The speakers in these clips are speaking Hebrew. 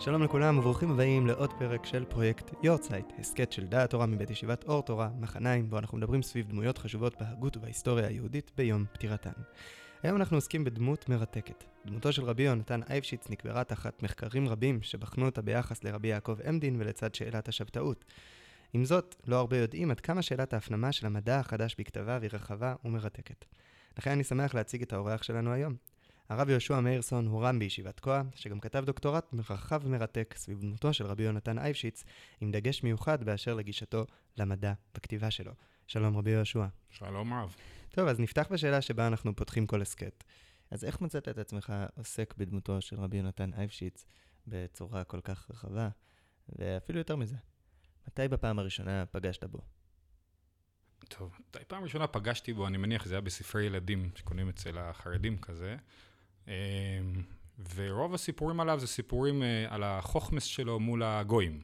שלום לכולם וברוכים הבאים לעוד פרק של פרויקט יורצייט, הסכת של דעת תורה מבית ישיבת אור תורה, מחניים, בו אנחנו מדברים סביב דמויות חשובות בהגות ובהיסטוריה היהודית ביום פטירתן. היום אנחנו עוסקים בדמות מרתקת. דמותו של רבי יונתן אייבשיץ נקברה תחת מחקרים רבים שבחנו אותה ביחס לרבי יעקב עמדין ולצד שאלת השבתאות. עם זאת, לא הרבה יודעים עד כמה שאלת ההפנמה של המדע החדש בכתביו היא רחבה ומרתקת. לכן אני שמח להציג את האורח שלנו היום. הרב יהושע מאירסון הוא רם בישיבת כהה, שגם כתב דוקטורט רחב ומרתק סביב דמותו של רבי יונתן אייבשיץ, עם דגש מיוחד באשר לגישתו למדע בכתיבה שלו. שלום רבי יהושע. שלום רב. טוב, אז נפתח בשאלה שבה אנחנו פותחים כל הסכת. אז איך מצאת את עצמך עוסק בדמותו של רבי יונתן אייבשיץ בצורה כל כך רחבה, ואפילו יותר מזה? מתי בפעם הראשונה פגשת בו? טוב, מתי פעם ראשונה פגשתי בו, אני מניח זה היה בספרי ילדים שקונים אצל החרדים כזה. אמ, ורוב הסיפורים עליו זה סיפורים אה, על החוכמס שלו מול הגויים.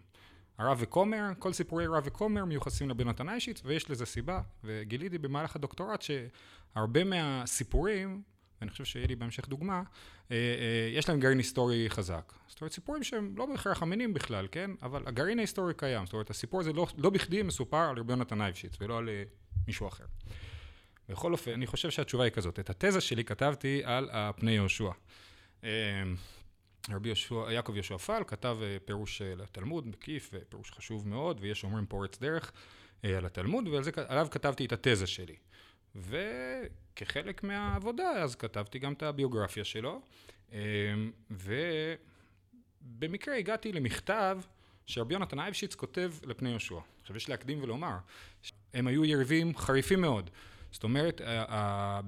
הרב וכומר, כל סיפורי רב וכומר מיוחסים לבן נתן איישיץ, ויש לזה סיבה, וגיליתי במהלך הדוקטורט שהרבה מהסיפורים, ואני חושב שיהיה לי בהמשך דוגמה, אה, אה, יש להם גרעין היסטורי חזק. זאת אומרת, סיפורים שהם לא בהכרח אמינים בכלל, כן? אבל הגרעין ההיסטורי קיים. זאת אומרת, הסיפור הזה לא, לא בכדי מסופר על רבי יונתן אייבשיץ, ולא על מישהו אחר. בכל אופן, אני חושב שהתשובה היא כזאת. את התזה שלי כתבתי על הפני יהושע. אמ, רבי יהושע, יעקב יהושע פל כתב אה, פירוש אה, לתלמוד מקיף, פירוש חשוב מאוד, ויש אומרים פורץ דרך אה, על התלמוד, ועליו כתבתי את התזה שלי. וכחלק מהעבודה, אז כתבתי גם את הביוגרפיה שלו, אמ, ובמקרה הגעתי למכתב שרבי יונתן אייבשיץ כותב לפני יהושע. עכשיו יש להקדים ולומר, הם היו יריבים חריפים מאוד. זאת אומרת,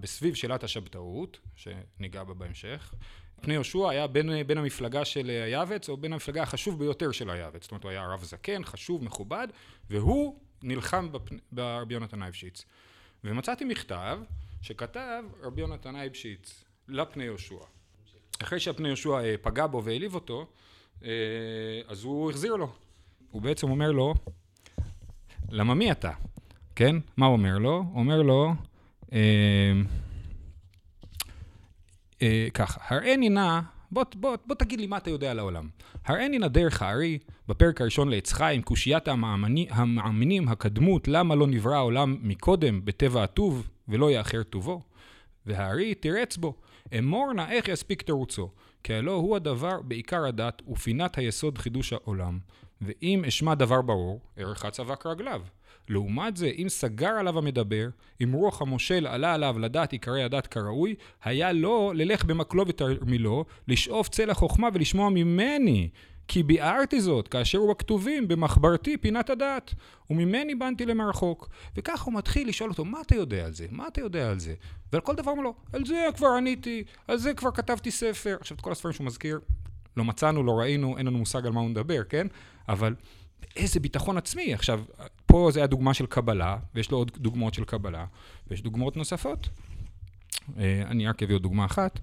בסביב שאלת השבתאות, שניגע בה בהמשך, פני יהושע היה בין, בין המפלגה של היעבץ, או בין המפלגה החשוב ביותר של היעבץ. זאת אומרת, הוא היה רב זקן, חשוב, מכובד, והוא נלחם ברבי יונתן אייבשיץ. ומצאתי מכתב שכתב רבי יונתן אייבשיץ לפני יהושע. אחרי שהפני יהושע אה, פגע בו והעליב אותו, אה, אז הוא החזיר לו. הוא בעצם אומר לו, למה מי אתה? כן? מה הוא אומר לו? הוא אומר לו, ככה, הראני נא, בוא, בוא, בוא תגיד לי מה אתה יודע על העולם. הראני נא דרך הארי, בפרק הראשון לעץ חיים, קושיית המאמינים, הקדמות, למה לא נברא העולם מקודם בטבע הטוב, ולא יאחר טובו? והארי תירץ בו, אמור נא איך יספיק תירוצו, כי הלא הוא הדבר בעיקר הדת ופינת היסוד חידוש העולם, ואם אשמע דבר ברור, ערך הצבק רגליו. לעומת זה, אם סגר עליו המדבר, אם רוח המושל עלה עליו לדעת עיקרי הדת כראוי, היה לו ללך במקלו ותרמילו, לשאוף צל החוכמה ולשמוע ממני. כי ביארתי זאת, כאשר הוא בכתובים, במחברתי פינת הדת, וממני בנתי למרחוק. וככה הוא מתחיל לשאול אותו, מה אתה יודע על זה? מה אתה יודע על זה? ועל כל דבר הוא לו, על זה כבר עניתי, על זה כבר כתבתי ספר. עכשיו, את כל הספרים שהוא מזכיר, לא מצאנו, לא ראינו, אין לנו מושג על מה הוא מדבר, כן? אבל איזה ביטחון עצמי. עכשיו, פה זה הדוגמה של קבלה, ויש לו עוד דוגמאות של קבלה, ויש דוגמאות נוספות. אה, אני רק אביא עוד דוגמה אחת.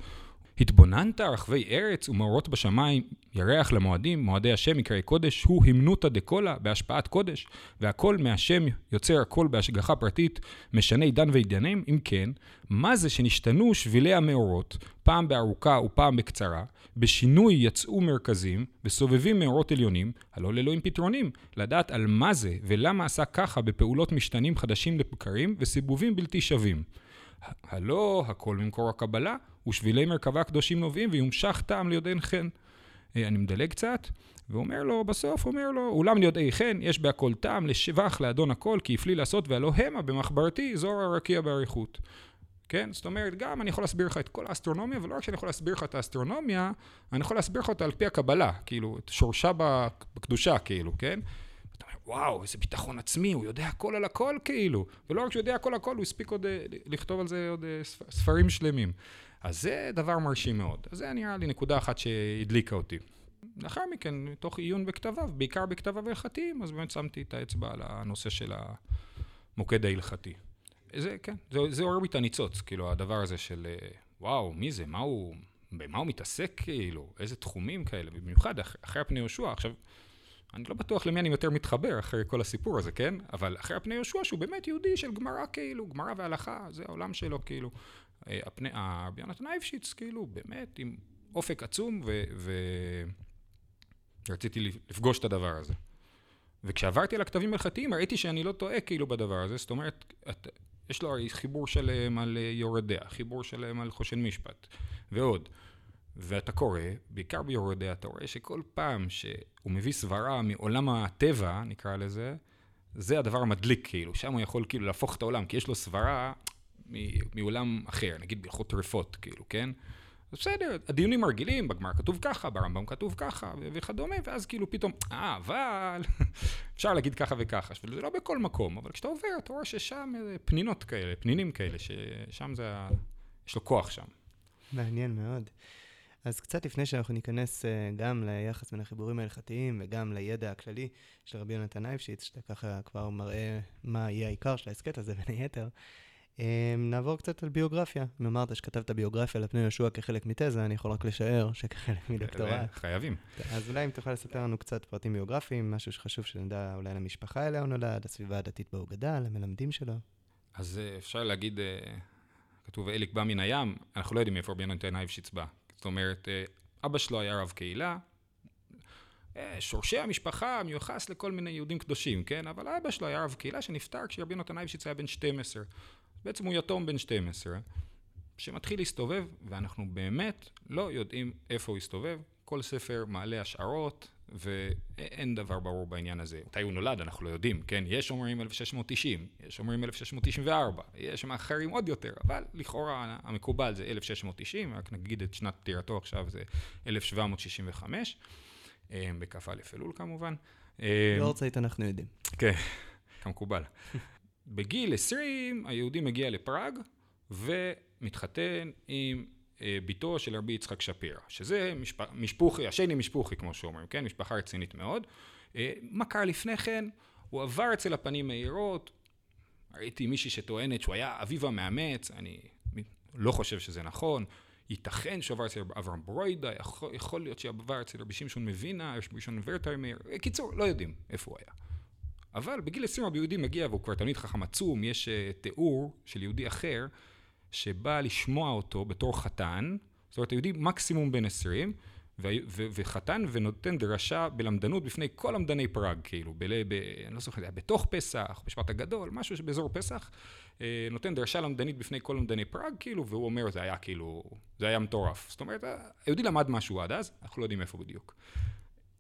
התבוננת רחבי ארץ ומאורות בשמיים, ירח למועדים, מועדי השם, יקראי קודש, הוא המנותא דקולה בהשפעת קודש, והכל מהשם יוצר הכל בהשגחה פרטית, משנה עידן ועידנים, אם כן, מה זה שנשתנו שבילי המאורות, פעם בארוכה ופעם בקצרה, בשינוי יצאו מרכזים, וסובבים מאורות עליונים, הלא לאלוהים פתרונים, לדעת על מה זה ולמה עשה ככה בפעולות משתנים חדשים לבקרים וסיבובים בלתי שווים. הלא הכל ממקור הקבלה, ושבילי מרכבה הקדושים נובעים, ויומשך טעם ליודעין חן. אה, אני מדלג קצת, ואומר לו, בסוף אומר לו, אולם ליודעי חן, יש בהכל טעם, לשבח לאדון הכל, כי הפליא לעשות, והלא המה במחברתי, זוהר הרקיע באריכות. כן? זאת אומרת, גם אני יכול להסביר לך את כל האסטרונומיה, ולא רק שאני יכול להסביר לך את האסטרונומיה, אני יכול להסביר לך אותה על פי הקבלה, כאילו, את שורשה בקדושה, כאילו, כן? וואו, איזה ביטחון עצמי, הוא יודע הכל על הכל, כאילו. ולא רק שהוא יודע הכל על הכל, הוא הספיק עוד אה, לכתוב על זה עוד אה, ספרים שלמים. אז זה דבר מרשים מאוד. אז זה נראה לי נקודה אחת שהדליקה אותי. לאחר מכן, מתוך עיון בכתביו, בעיקר בכתביו ההלכתיים, אז באמת שמתי את האצבע על הנושא של המוקד ההלכתי. זה, כן, זה, זה עורר בי את הניצוץ, כאילו, הדבר הזה של, אה, וואו, מי זה, מה הוא, במה הוא מתעסק, כאילו, איזה תחומים כאלה, במיוחד אחרי, אחרי הפני יהושע. עכשיו, אני לא בטוח למי אני יותר מתחבר אחרי כל הסיפור הזה, כן? אבל אחרי הפני יהושע, שהוא באמת יהודי של גמרא, כאילו, גמרא והלכה, זה העולם שלו, כאילו. אה, הפני, רבי יונתן אייבשיץ, כאילו, באמת, עם אופק עצום ו... ו... רציתי לפגוש את הדבר הזה. וכשעברתי על הכתבים ההלכתיים, ראיתי שאני לא טועה כאילו בדבר הזה, זאת אומרת, את, יש לו הרי חיבור שלם על אה, יורדיה, חיבור שלם על חושן משפט, ועוד. ואתה קורא, בעיקר ביורדיה, אתה רואה שכל פעם שהוא מביא סברה מעולם הטבע, נקרא לזה, זה הדבר המדליק, כאילו, שם הוא יכול כאילו להפוך את העולם, כי יש לו סברה מעולם אחר, נגיד בהלכות טרפות, כאילו, כן? אז בסדר, הדיונים הרגילים, בגמר כתוב ככה, ברמב"ם כתוב ככה, וכדומה, ואז כאילו פתאום, אה, אבל אפשר להגיד ככה וככה, וזה לא בכל מקום, אבל כשאתה עובר, אתה רואה ששם פנינות כאלה, פנינים כאלה, ששם זה. יש לו כוח שם. מעניין מאוד. אז קצת לפני שאנחנו ניכנס אה, גם ליחס בין החיבורים ההלכתיים וגם לידע הכללי של רבי יונתן אייבשיץ, שאתה ככה כבר מראה מה יהיה העיקר של ההסכת הזה בין היתר, אמ, נעבור קצת על ביוגרפיה. אם אמרת שכתבת ביוגרפיה לפני יהושע כחלק מתזה, אני יכול רק לשער שכחלק מדוקטורט. חייבים. אז אולי אם תוכל לספר לנו קצת פרטים ביוגרפיים, משהו שחשוב שנדע אולי על המשפחה אליה הוא נולד, הסביבה הדתית בה הוא גדל, המלמדים שלו. אז אה, אפשר להגיד, אה, כתוב אליק בא מן הים, אנחנו לא יודעים מאיפה רבי יונתן אייבשיץ בא. אומרת, אה, אבא שלו היה רב קהילה, שורשי המשפחה מיוחס לכל מיני יהודים קדושים, כן? אבל אבא שלו היה רב קהילה שנפטר כשרבי יונתן אייבשיץ היה בן 12. בעצם הוא יתום בן 12, שמתחיל להסתובב, ואנחנו באמת לא יודעים איפה הוא הסתובב. כל ספר מעלה השערות, ואין דבר ברור בעניין הזה. מתי הוא נולד, אנחנו לא יודעים, כן? יש אומרים 1690, יש אומרים 1694, יש אחרים עוד יותר, אבל לכאורה המקובל זה 1690, רק נגיד את שנת פטירתו עכשיו זה 1765, אה, בכ"א אלול כמובן. באורצייט אנחנו יודעים. כן, כמקובל. בגיל 20 היהודי מגיע לפראג ומתחתן עם אה, בתו של רבי יצחק שפירא, שזה משפ... משפוחי, השני משפוחי כמו שאומרים, כן? משפחה רצינית מאוד. אה, מה קרה לפני כן? הוא עבר אצל הפנים מאירות, ראיתי מישהי שטוענת שהוא היה אביו המאמץ, אני לא חושב שזה נכון. ייתכן שהוא עבר אצל אברהם ברוידה, יכול, יכול להיות שעבר אצל רבי שמשון מווינה, רבי שמשון ורטרמר, קיצור, לא יודעים איפה הוא היה. אבל בגיל 20 רבי יהודי מגיע והוא כבר תלמיד חכם עצום, יש תיאור של יהודי אחר שבא לשמוע אותו בתור חתן, זאת אומרת יהודי מקסימום בן 20, ו- ו- וחתן ונותן דרשה בלמדנות בפני כל למדני פראג, כאילו, ב- ב- אני לא זוכר, זה היה בתוך פסח, בשפט הגדול, משהו שבאזור פסח, אה, נותן דרשה למדנית בפני כל למדני פראג, כאילו, והוא אומר, זה היה כאילו, זה היה מטורף. זאת אומרת, היהודי למד משהו עד אז, אנחנו לא יודעים איפה בדיוק.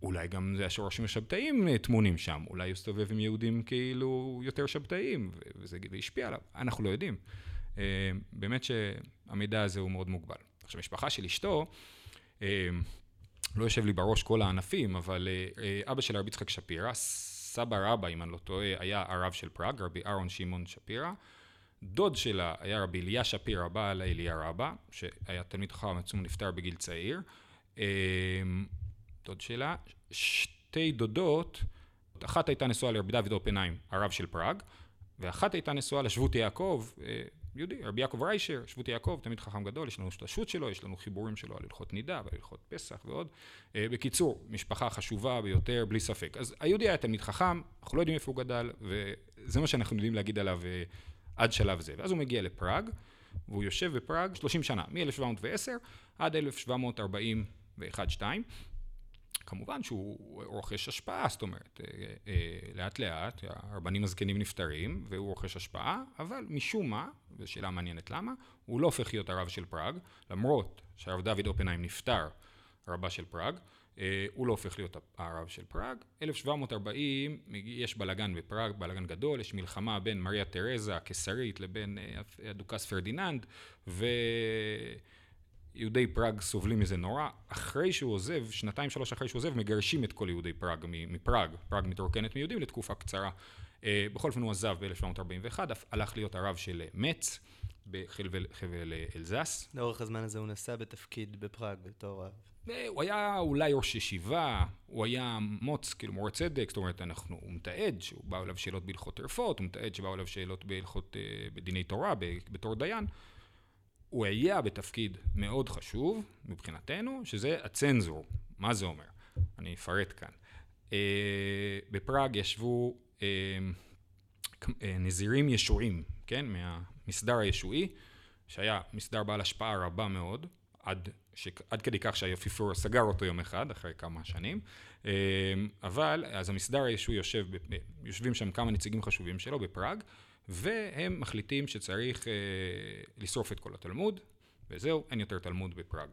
אולי גם זה השורשים השבתאיים אה, טמונים שם, אולי הוא הסתובב עם יהודים כאילו יותר שבתאיים, וזה השפיע עליו, אנחנו לא יודעים. אה, באמת שהמידע הזה הוא מאוד מוגבל. עכשיו, משפחה של אשתו, אה, לא יושב לי בראש כל הענפים, אבל אבא של רבי יצחק שפירא, סבא רבא, אם אני לא טועה, היה הרב של פראג, רבי אהרון שמעון שפירא. דוד שלה היה רבי אליה שפירא, בעל אליה רבא, שהיה תלמיד חכם עצום, נפטר בגיל צעיר. דוד שלה, שתי דודות, אחת הייתה נשואה לרבי דוד אופנהיים, הרב של פראג, ואחת הייתה נשואה לשבות יעקב, אה, יהודי, רבי יעקב ריישר, שבות יעקב, תמיד חכם גדול, יש לנו את השו"ת שלו, יש לנו חיבורים שלו על הלכות נידה ועל הלכות פסח ועוד. אה, בקיצור, משפחה חשובה ביותר, בלי ספק. אז היהודי היה תלמיד חכם, אנחנו לא יודעים איפה הוא גדל, וזה מה שאנחנו יודעים להגיד עליו אה, עד שלב זה. ואז הוא מגיע לפראג, והוא יושב בפראג 30 שנה, מ-1710 עד 1741-2. כמובן שהוא רוכש השפעה, זאת אומרת, אה, אה, לאט לאט הרבנים הזקנים נפטרים והוא רוכש השפעה, אבל משום מה, וזו שאלה מעניינת למה, הוא לא הופך להיות הרב של פראג, למרות שהרב דוד אופנהיים נפטר, רבה של פראג, אה, הוא לא הופך להיות הרב של פראג. 1740 יש בלאגן בפראג, בלאגן גדול, יש מלחמה בין מריה תרזה הקיסרית לבין הדוכס פרדיננד, ו... יהודי פראג סובלים מזה נורא. אחרי שהוא עוזב, שנתיים שלוש אחרי שהוא עוזב, מגרשים את כל יהודי פראג מפראג. פראג מתרוקנת מיהודים לתקופה קצרה. אה, בכל אופן הוא עזב ב-1741, הלך להיות הרב של מץ בחבל אלזס. לאורך הזמן הזה הוא נשא בתפקיד בפראג בתור רב. אה, הוא היה אולי ראש ישיבה, הוא היה מו"ץ, כאילו מורה צדק, זאת אומרת, אנחנו, הוא מתעד שהוא באו אליו שאלות בהלכות טרפות, הוא מתעד שבאו אליו שאלות בהלכות, אה, בדיני תורה, בתור דיין. הוא היה בתפקיד מאוד חשוב מבחינתנו, שזה הצנזור. מה זה אומר? אני אפרט כאן. אה, בפראג ישבו אה, אה, נזירים ישועים, כן? מהמסדר הישועי, שהיה מסדר בעל השפעה רבה מאוד. עד, ש... עד כדי כך שהאפיפיור סגר אותו יום אחד, אחרי כמה שנים. אבל, אז המסדר הישועי יושב, יושבים שם כמה נציגים חשובים שלו בפראג, והם מחליטים שצריך אה, לשרוף את כל התלמוד, וזהו, אין יותר תלמוד בפראג.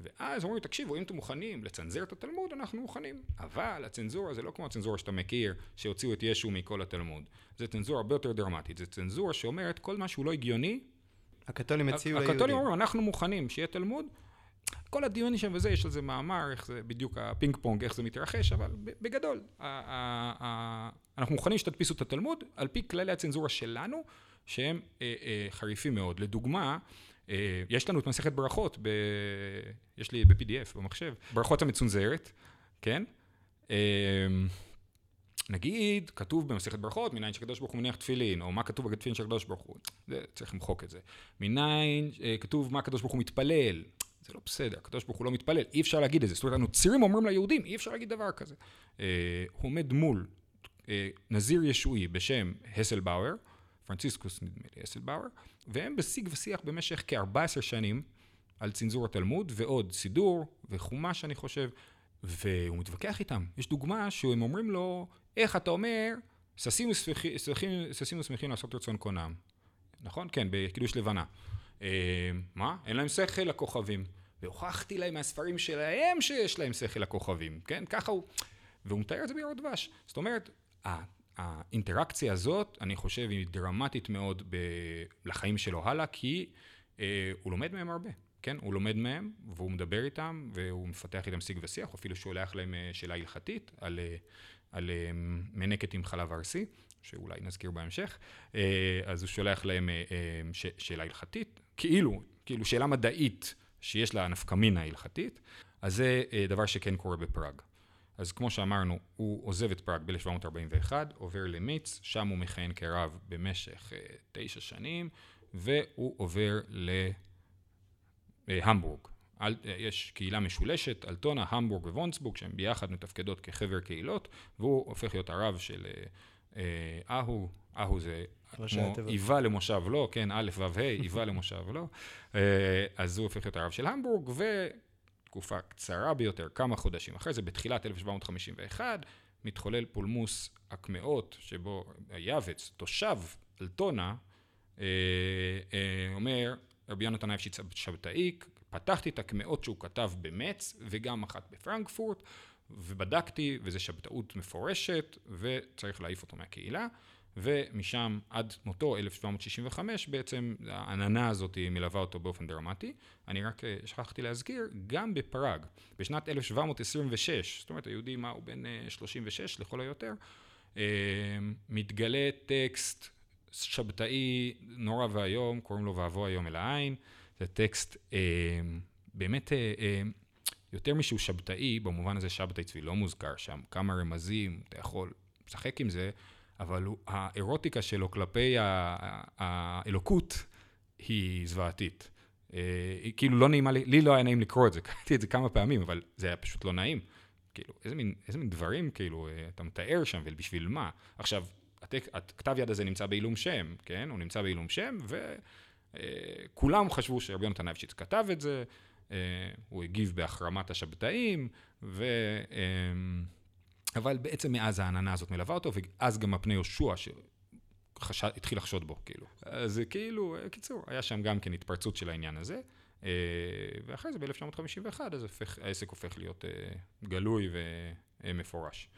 ואז אומרים, תקשיבו, אם אתם מוכנים לצנזר את התלמוד, אנחנו מוכנים. אבל הצנזורה זה לא כמו הצנזורה שאתה מכיר, שהוציאו את ישו מכל התלמוד. זה צנזורה הרבה יותר דרמטית. זה צנזורה שאומרת, כל מה שהוא לא הגיוני, הקתולים הציעו ליהודים. הקתולים אומרים, אנחנו מוכנים שיהיה תלמוד. כל הדיון שם וזה, יש על זה מאמר, איך זה בדיוק הפינג פונג, איך זה מתרחש, אבל בגדול, אנחנו מוכנים שתדפיסו את התלמוד, על פי כללי הצנזורה שלנו, שהם אה, אה, חריפים מאוד. לדוגמה, אה, יש לנו את מסכת ברכות, ב... יש לי ב-PDF במחשב, ברכות המצונזרת, כן? נגיד, כתוב במסכת ברכות, מניין שקדוש ברוך הוא מניח תפילין, או מה כתוב בתפילין של הקדוש ברוך הוא, זה, צריך למחוק את זה. מניין, כתוב מה הקדוש ברוך הוא מתפלל, זה לא בסדר, הקדוש ברוך הוא לא מתפלל, אי אפשר להגיד את זה. זאת אומרת, הנוצרים אומרים ליהודים, אי אפשר להגיד דבר כזה. אה, הוא עומד מול אה, נזיר ישועי בשם הסלבאואר, פרנציסקוס נדמה לי, הסלבאואר, והם בשיג ושיח במשך כ-14 שנים על צנזור התלמוד, ועוד סידור וחומש, אני חושב, והוא מתווכח איתם. יש דוגמה שהם אומרים לו, איך אתה אומר, ששים ושמחים לעשות רצון קונם. נכון? כן, בקידוש לבנה. אה, מה? אין להם שכל לכוכבים. והוכחתי להם מהספרים שלהם שיש להם שכל לכוכבים, כן? ככה הוא... והוא מתאר את זה בירות דבש. זאת אומרת, האינטראקציה הזאת, אני חושב, היא דרמטית מאוד ב... לחיים שלו הלאה, כי אה, הוא לומד מהם הרבה. כן, הוא לומד מהם, והוא מדבר איתם, והוא מפתח איתם שיג ושיח, הוא אפילו שולח להם אה, שאלה הלכתית על, אה, על מנקת עם חלב ארסי, שאולי נזכיר בהמשך, אז הוא שולח להם ש, שאלה הלכתית, כאילו, כאילו שאלה מדעית שיש לה נפקא מינה הלכתית, אז זה דבר שכן קורה בפראג. אז כמו שאמרנו, הוא עוזב את פראג ב-1741, עובר למיץ, שם הוא מכהן כרב במשך תשע שנים, והוא עובר ל... המבורג. אל, יש קהילה משולשת, אלטונה, המבורג וונסבורג, שהן ביחד מתפקדות כחבר קהילות, והוא הופך להיות הרב של אה, אהו, אהו זה כמו איבה למושב לא, כן, א' ו' ה', איבה למושב לא, אה, אז הוא הופך להיות הרב של המבורג, ותקופה קצרה ביותר, כמה חודשים אחרי זה, בתחילת 1751, מתחולל פולמוס הקמעות, שבו יאבץ, תושב אלטונה, אה, אה, אומר, רבי יונתן אייבשיץ שבתאי, פתחתי את הקמעות שהוא כתב במץ וגם אחת בפרנקפורט ובדקתי וזה שבתאות מפורשת וצריך להעיף אותו מהקהילה ומשם עד מותו 1765 בעצם העננה הזאת מלווה אותו באופן דרמטי. אני רק אה, שכחתי להזכיר, גם בפראג בשנת 1726, זאת אומרת היהודי מה הוא בן 36 אה, לכל היותר, אה, מתגלה טקסט שבתאי נורא ואיום, קוראים לו ואבוא היום אל העין. זה טקסט באמת יותר משהוא שבתאי, במובן הזה שבתאי צבי לא מוזכר שם, כמה רמזים, אתה יכול לשחק עם זה, אבל האירוטיקה שלו כלפי האלוקות היא זוועתית. אה, היא כאילו לא נעימה לי, לי לא היה נעים לקרוא את זה, קראתי את זה כמה פעמים, אבל זה היה פשוט לא נעים. כאילו, איזה מין, איזה מין דברים, כאילו, אה, אתה מתאר שם, ובשביל מה? עכשיו, הכתב יד הזה נמצא בעילום שם, כן? הוא נמצא בעילום שם, וכולם חשבו שרבי יונתן אייבשיץ כתב את זה, אה, הוא הגיב בהחרמת השבתאים, ו... אה, אבל בעצם מאז העננה הזאת מלווה אותו, ואז גם הפני יהושע, שהתחיל לחשוד בו, כאילו. אז כאילו, אה, קיצור, היה שם גם כן התפרצות של העניין הזה. ואחרי זה ב-1951, אז העסק הופך להיות גלוי ומפורש.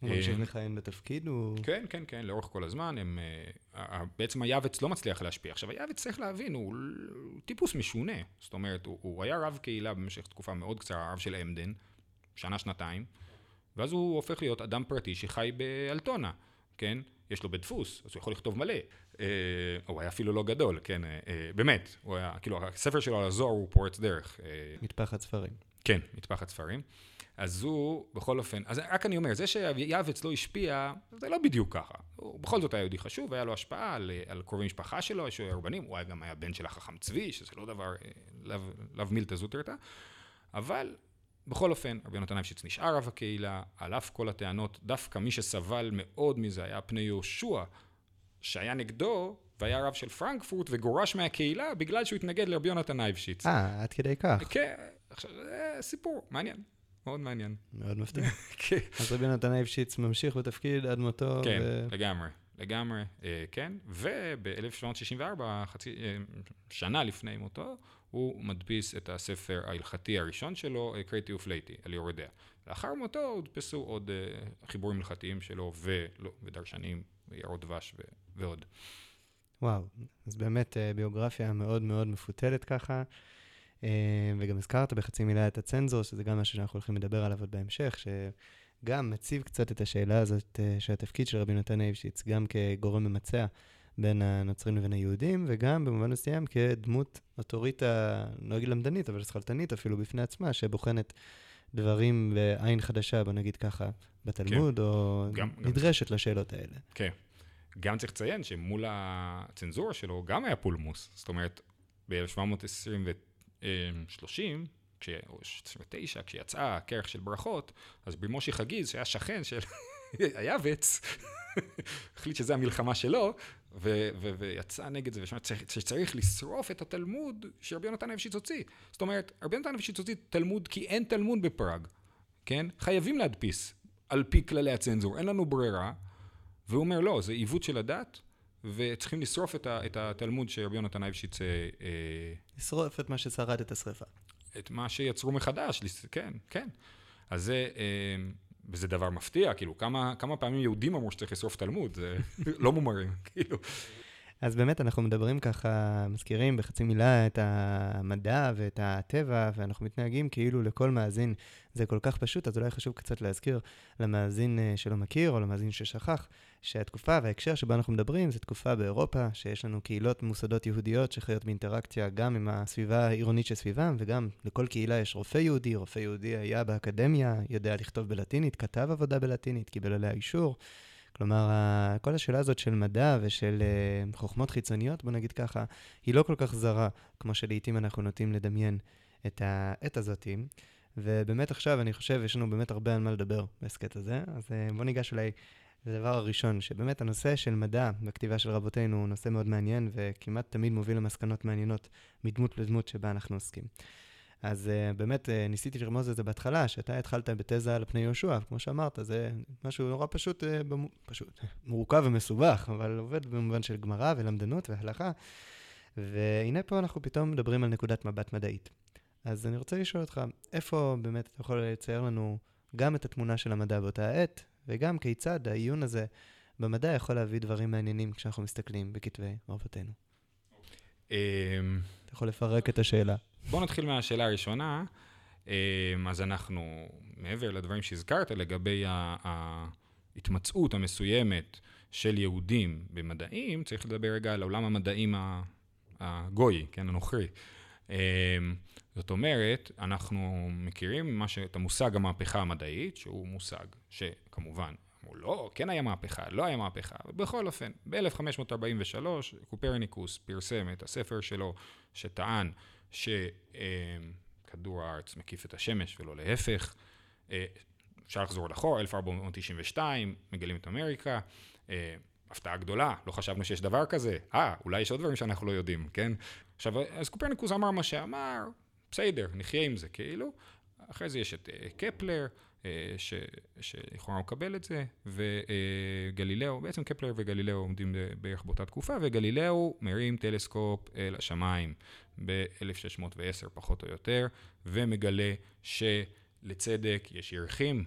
הוא ממשיך אה, לכהן בתפקיד? הוא... כן, כן, כן, לאורך כל הזמן. הם, אה, בעצם היעבץ לא מצליח להשפיע. עכשיו, היעבץ צריך להבין, הוא טיפוס משונה. זאת אומרת, הוא, הוא היה רב קהילה במשך תקופה מאוד קצרה, רב של עמדן, שנה-שנתיים, ואז הוא הופך להיות אדם פרטי שחי באלטונה, כן? יש לו בית דפוס, אז הוא יכול לכתוב מלא. אה, הוא היה אפילו לא גדול, כן, באמת. הוא היה, כאילו, הספר שלו על הזוהר הוא פורץ דרך. מטפחת ספרים. כן, מטפחת ספרים. אז הוא, בכל אופן, אז רק אני אומר, זה שיעבץ לא השפיע, זה לא בדיוק ככה. הוא בכל זאת היה יהודי חשוב, היה לו השפעה על, על קרובי משפחה שלו, היה רבנים, הוא היה גם היה בן של החכם צבי, שזה לא דבר, אה, לאו מילתא זוטרתא, אבל בכל אופן, רבי יונתן אייבשיץ נשאר רב הקהילה, על אף כל הטענות, דווקא מי שסבל מאוד מזה היה פני יהושע, שהיה נגדו, והיה רב של פרנקפורט וגורש מהקהילה בגלל שהוא התנגד לרבי יונתן אייבשיץ. אה, עד כדי כך. כן, עכשיו, זה סיפור, מעניין, מאוד מעניין. מאוד מפתיע. כן, אז רבי נתן אייבשיץ ממשיך בתפקיד עד מותו. כן, ו- לגמרי, לגמרי, אה, כן. וב-1764, חצי, אה, שנה לפני מותו, הוא מדפיס את הספר ההלכתי הראשון שלו, אה, קרייטי ופלייטי, על יורדיה. לאחר מותו הודפסו עוד אה, חיבורים הלכתיים שלו, ולא, ודרשנים, ויערות דבש ו- ועוד. וואו, אז באמת אה, ביוגרפיה מאוד מאוד מפותלת ככה. אה, וגם הזכרת בחצי מילה את הצנזור, שזה גם משהו שאנחנו הולכים לדבר עליו עוד בהמשך, שגם מציב קצת את השאלה הזאת אה, שהתפקיד של רבי נתן אייבשיץ, גם כגורם ממצע בין הנוצרים לבין היהודים, וגם במובן מסוים כדמות אוטוריטה, לא אגיד למדנית, אבל שכלתנית אפילו בפני עצמה, שבוחנת דברים בעין חדשה, בוא נגיד ככה, בתלמוד, או גם- גם- נדרשת לשאלות האלה. כן. גם צריך לציין שמול הצנזורה שלו גם היה פולמוס. זאת אומרת, ב-1730, או 29, כשיצאה הכרך של ברכות, אז משה חגיז, שהיה שכן של היעבץ, החליט שזו המלחמה שלו, ו- ו- ויצא נגד זה, ושמע שצריך- לשרוף את התלמוד שרבי יונתן אייבשיץ הוציא. זאת אומרת, רבי יונתן אייבשיץ הוציא תלמוד כי אין תלמוד בפראג, כן? חייבים להדפיס על פי כללי הצנזור, אין לנו ברירה. והוא אומר, לא, זה עיוות של הדת, וצריכים לשרוף את, ה- את התלמוד שרבי יונתן אייבשיץ, אה, לשרוף את מה ששרד את השרפה. את מה שיצרו מחדש, כן, כן. אז זה, אה, וזה דבר מפתיע, כאילו, כמה, כמה פעמים יהודים אמרו שצריך לשרוף תלמוד, זה לא מומרים, כאילו. אז באמת אנחנו מדברים ככה, מזכירים בחצי מילה את המדע ואת הטבע, ואנחנו מתנהגים כאילו לכל מאזין זה כל כך פשוט, אז אולי חשוב קצת להזכיר למאזין אה, שלא מכיר, או למאזין ששכח, שהתקופה וההקשר שבה אנחנו מדברים זה תקופה באירופה, שיש לנו קהילות ממוסדות יהודיות שחיות באינטראקציה גם עם הסביבה העירונית שסביבם, וגם לכל קהילה יש רופא יהודי, רופא יהודי היה באקדמיה, יודע לכתוב בלטינית, כתב עבודה בלטינית, קיבל עליה אישור. כלומר, כל השאלה הזאת של מדע ושל uh, חוכמות חיצוניות, בוא נגיד ככה, היא לא כל כך זרה, כמו שלעיתים אנחנו נוטים לדמיין את העת הזאת. ובאמת עכשיו, אני חושב, יש לנו באמת הרבה על מה לדבר בהסכת הזה, אז uh, בוא ניגש אולי לדבר הראשון, שבאמת הנושא של מדע בכתיבה של רבותינו הוא נושא מאוד מעניין, וכמעט תמיד מוביל למסקנות מעניינות מדמות לדמות שבה אנחנו עוסקים. אז uh, באמת uh, ניסיתי לרמוז את זה בהתחלה, שאתה התחלת בתזה על פני יהושע, כמו שאמרת, זה משהו נורא פשוט, uh, במו... פשוט, מורכב ומסובך, אבל עובד במובן של גמרא ולמדנות והלכה. והנה פה אנחנו פתאום מדברים על נקודת מבט מדעית. אז אני רוצה לשאול אותך, איפה באמת אתה יכול לצייר לנו גם את התמונה של המדע באותה העת, וגם כיצד העיון הזה במדע יכול להביא דברים מעניינים כשאנחנו מסתכלים בכתבי רבותינו. אמ, אתה יכול לפרק את השאלה. בואו נתחיל מהשאלה הראשונה. אמ, אז אנחנו, מעבר לדברים שהזכרת לגבי ההתמצאות המסוימת של יהודים במדעים, צריך לדבר רגע על עולם המדעים הגוי, כן, הנוכרי. זאת אומרת, אנחנו מכירים ש... את המושג המהפכה המדעית, שהוא מושג שכמובן, אמרו לא, כן היה מהפכה, לא היה מהפכה, אבל בכל אופן, ב-1543 קופרניקוס פרסם את הספר שלו שטען שכדור הארץ מקיף את השמש ולא להפך. אה, אפשר לחזור לאחור, 1492, מגלים את אמריקה. אה, הפתעה גדולה, לא חשבנו שיש דבר כזה. אה, אולי יש עוד דברים שאנחנו לא יודעים, כן? עכשיו, אז קופרניקוס אמר מה שאמר, בסדר, נחיה עם זה, כאילו. אחרי זה יש את אה, קפלר, אה, ש- שלכאורה הוא מקבל את זה, וגלילאו, בעצם קפלר וגלילאו עומדים בערך באותה תקופה, וגלילאו מרים טלסקופ אל השמיים ב-1610 פחות או יותר, ומגלה שלצדק יש ירחים,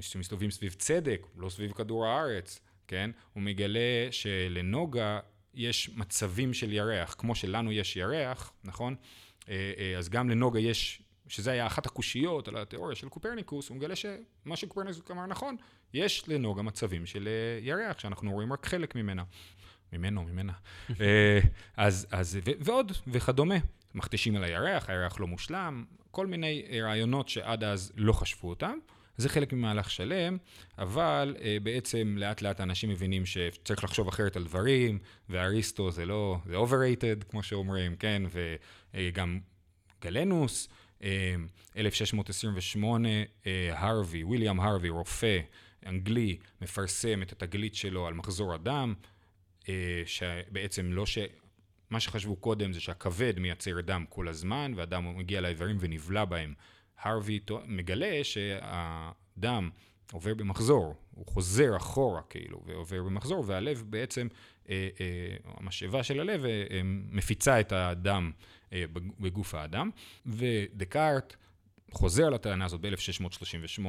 שמסתובבים סביב צדק, לא סביב כדור הארץ, כן? הוא מגלה שלנוגה יש מצבים של ירח, כמו שלנו יש ירח, נכון? אה, אה, אז גם לנוגה יש, שזה היה אחת הקושיות על התיאוריה של קופרניקוס, הוא מגלה שמה שקופרניקוס אמר נכון, יש לנוגה מצבים של אה, ירח, שאנחנו רואים רק חלק ממנה. ממנו, ממנה. אז, אז, ו- ועוד, וכדומה. מכתישים על הירח, הירח לא מושלם, כל מיני רעיונות שעד אז לא חשבו אותם. זה חלק ממהלך שלם, אבל אה, בעצם לאט לאט האנשים מבינים שצריך לחשוב אחרת על דברים, ואריסטו זה לא, זה overrated, כמו שאומרים, כן, וגם גלנוס, אה, 1628, אה, הרווי, ויליאם הרווי, רופא אנגלי, מפרסם את התגלית שלו על מחזור הדם. אה, שבעצם לא ש... מה שחשבו קודם זה שהכבד מייצר דם כל הזמן, והדם מגיע לאיברים ונבלע בהם. הרווי מגלה שהדם עובר במחזור, הוא חוזר אחורה כאילו, ועובר במחזור, והלב בעצם, אה, אה, המשאבה של הלב אה, מפיצה את הדם בגוף האדם, ודקארט חוזר לטענה הזאת ב-1638,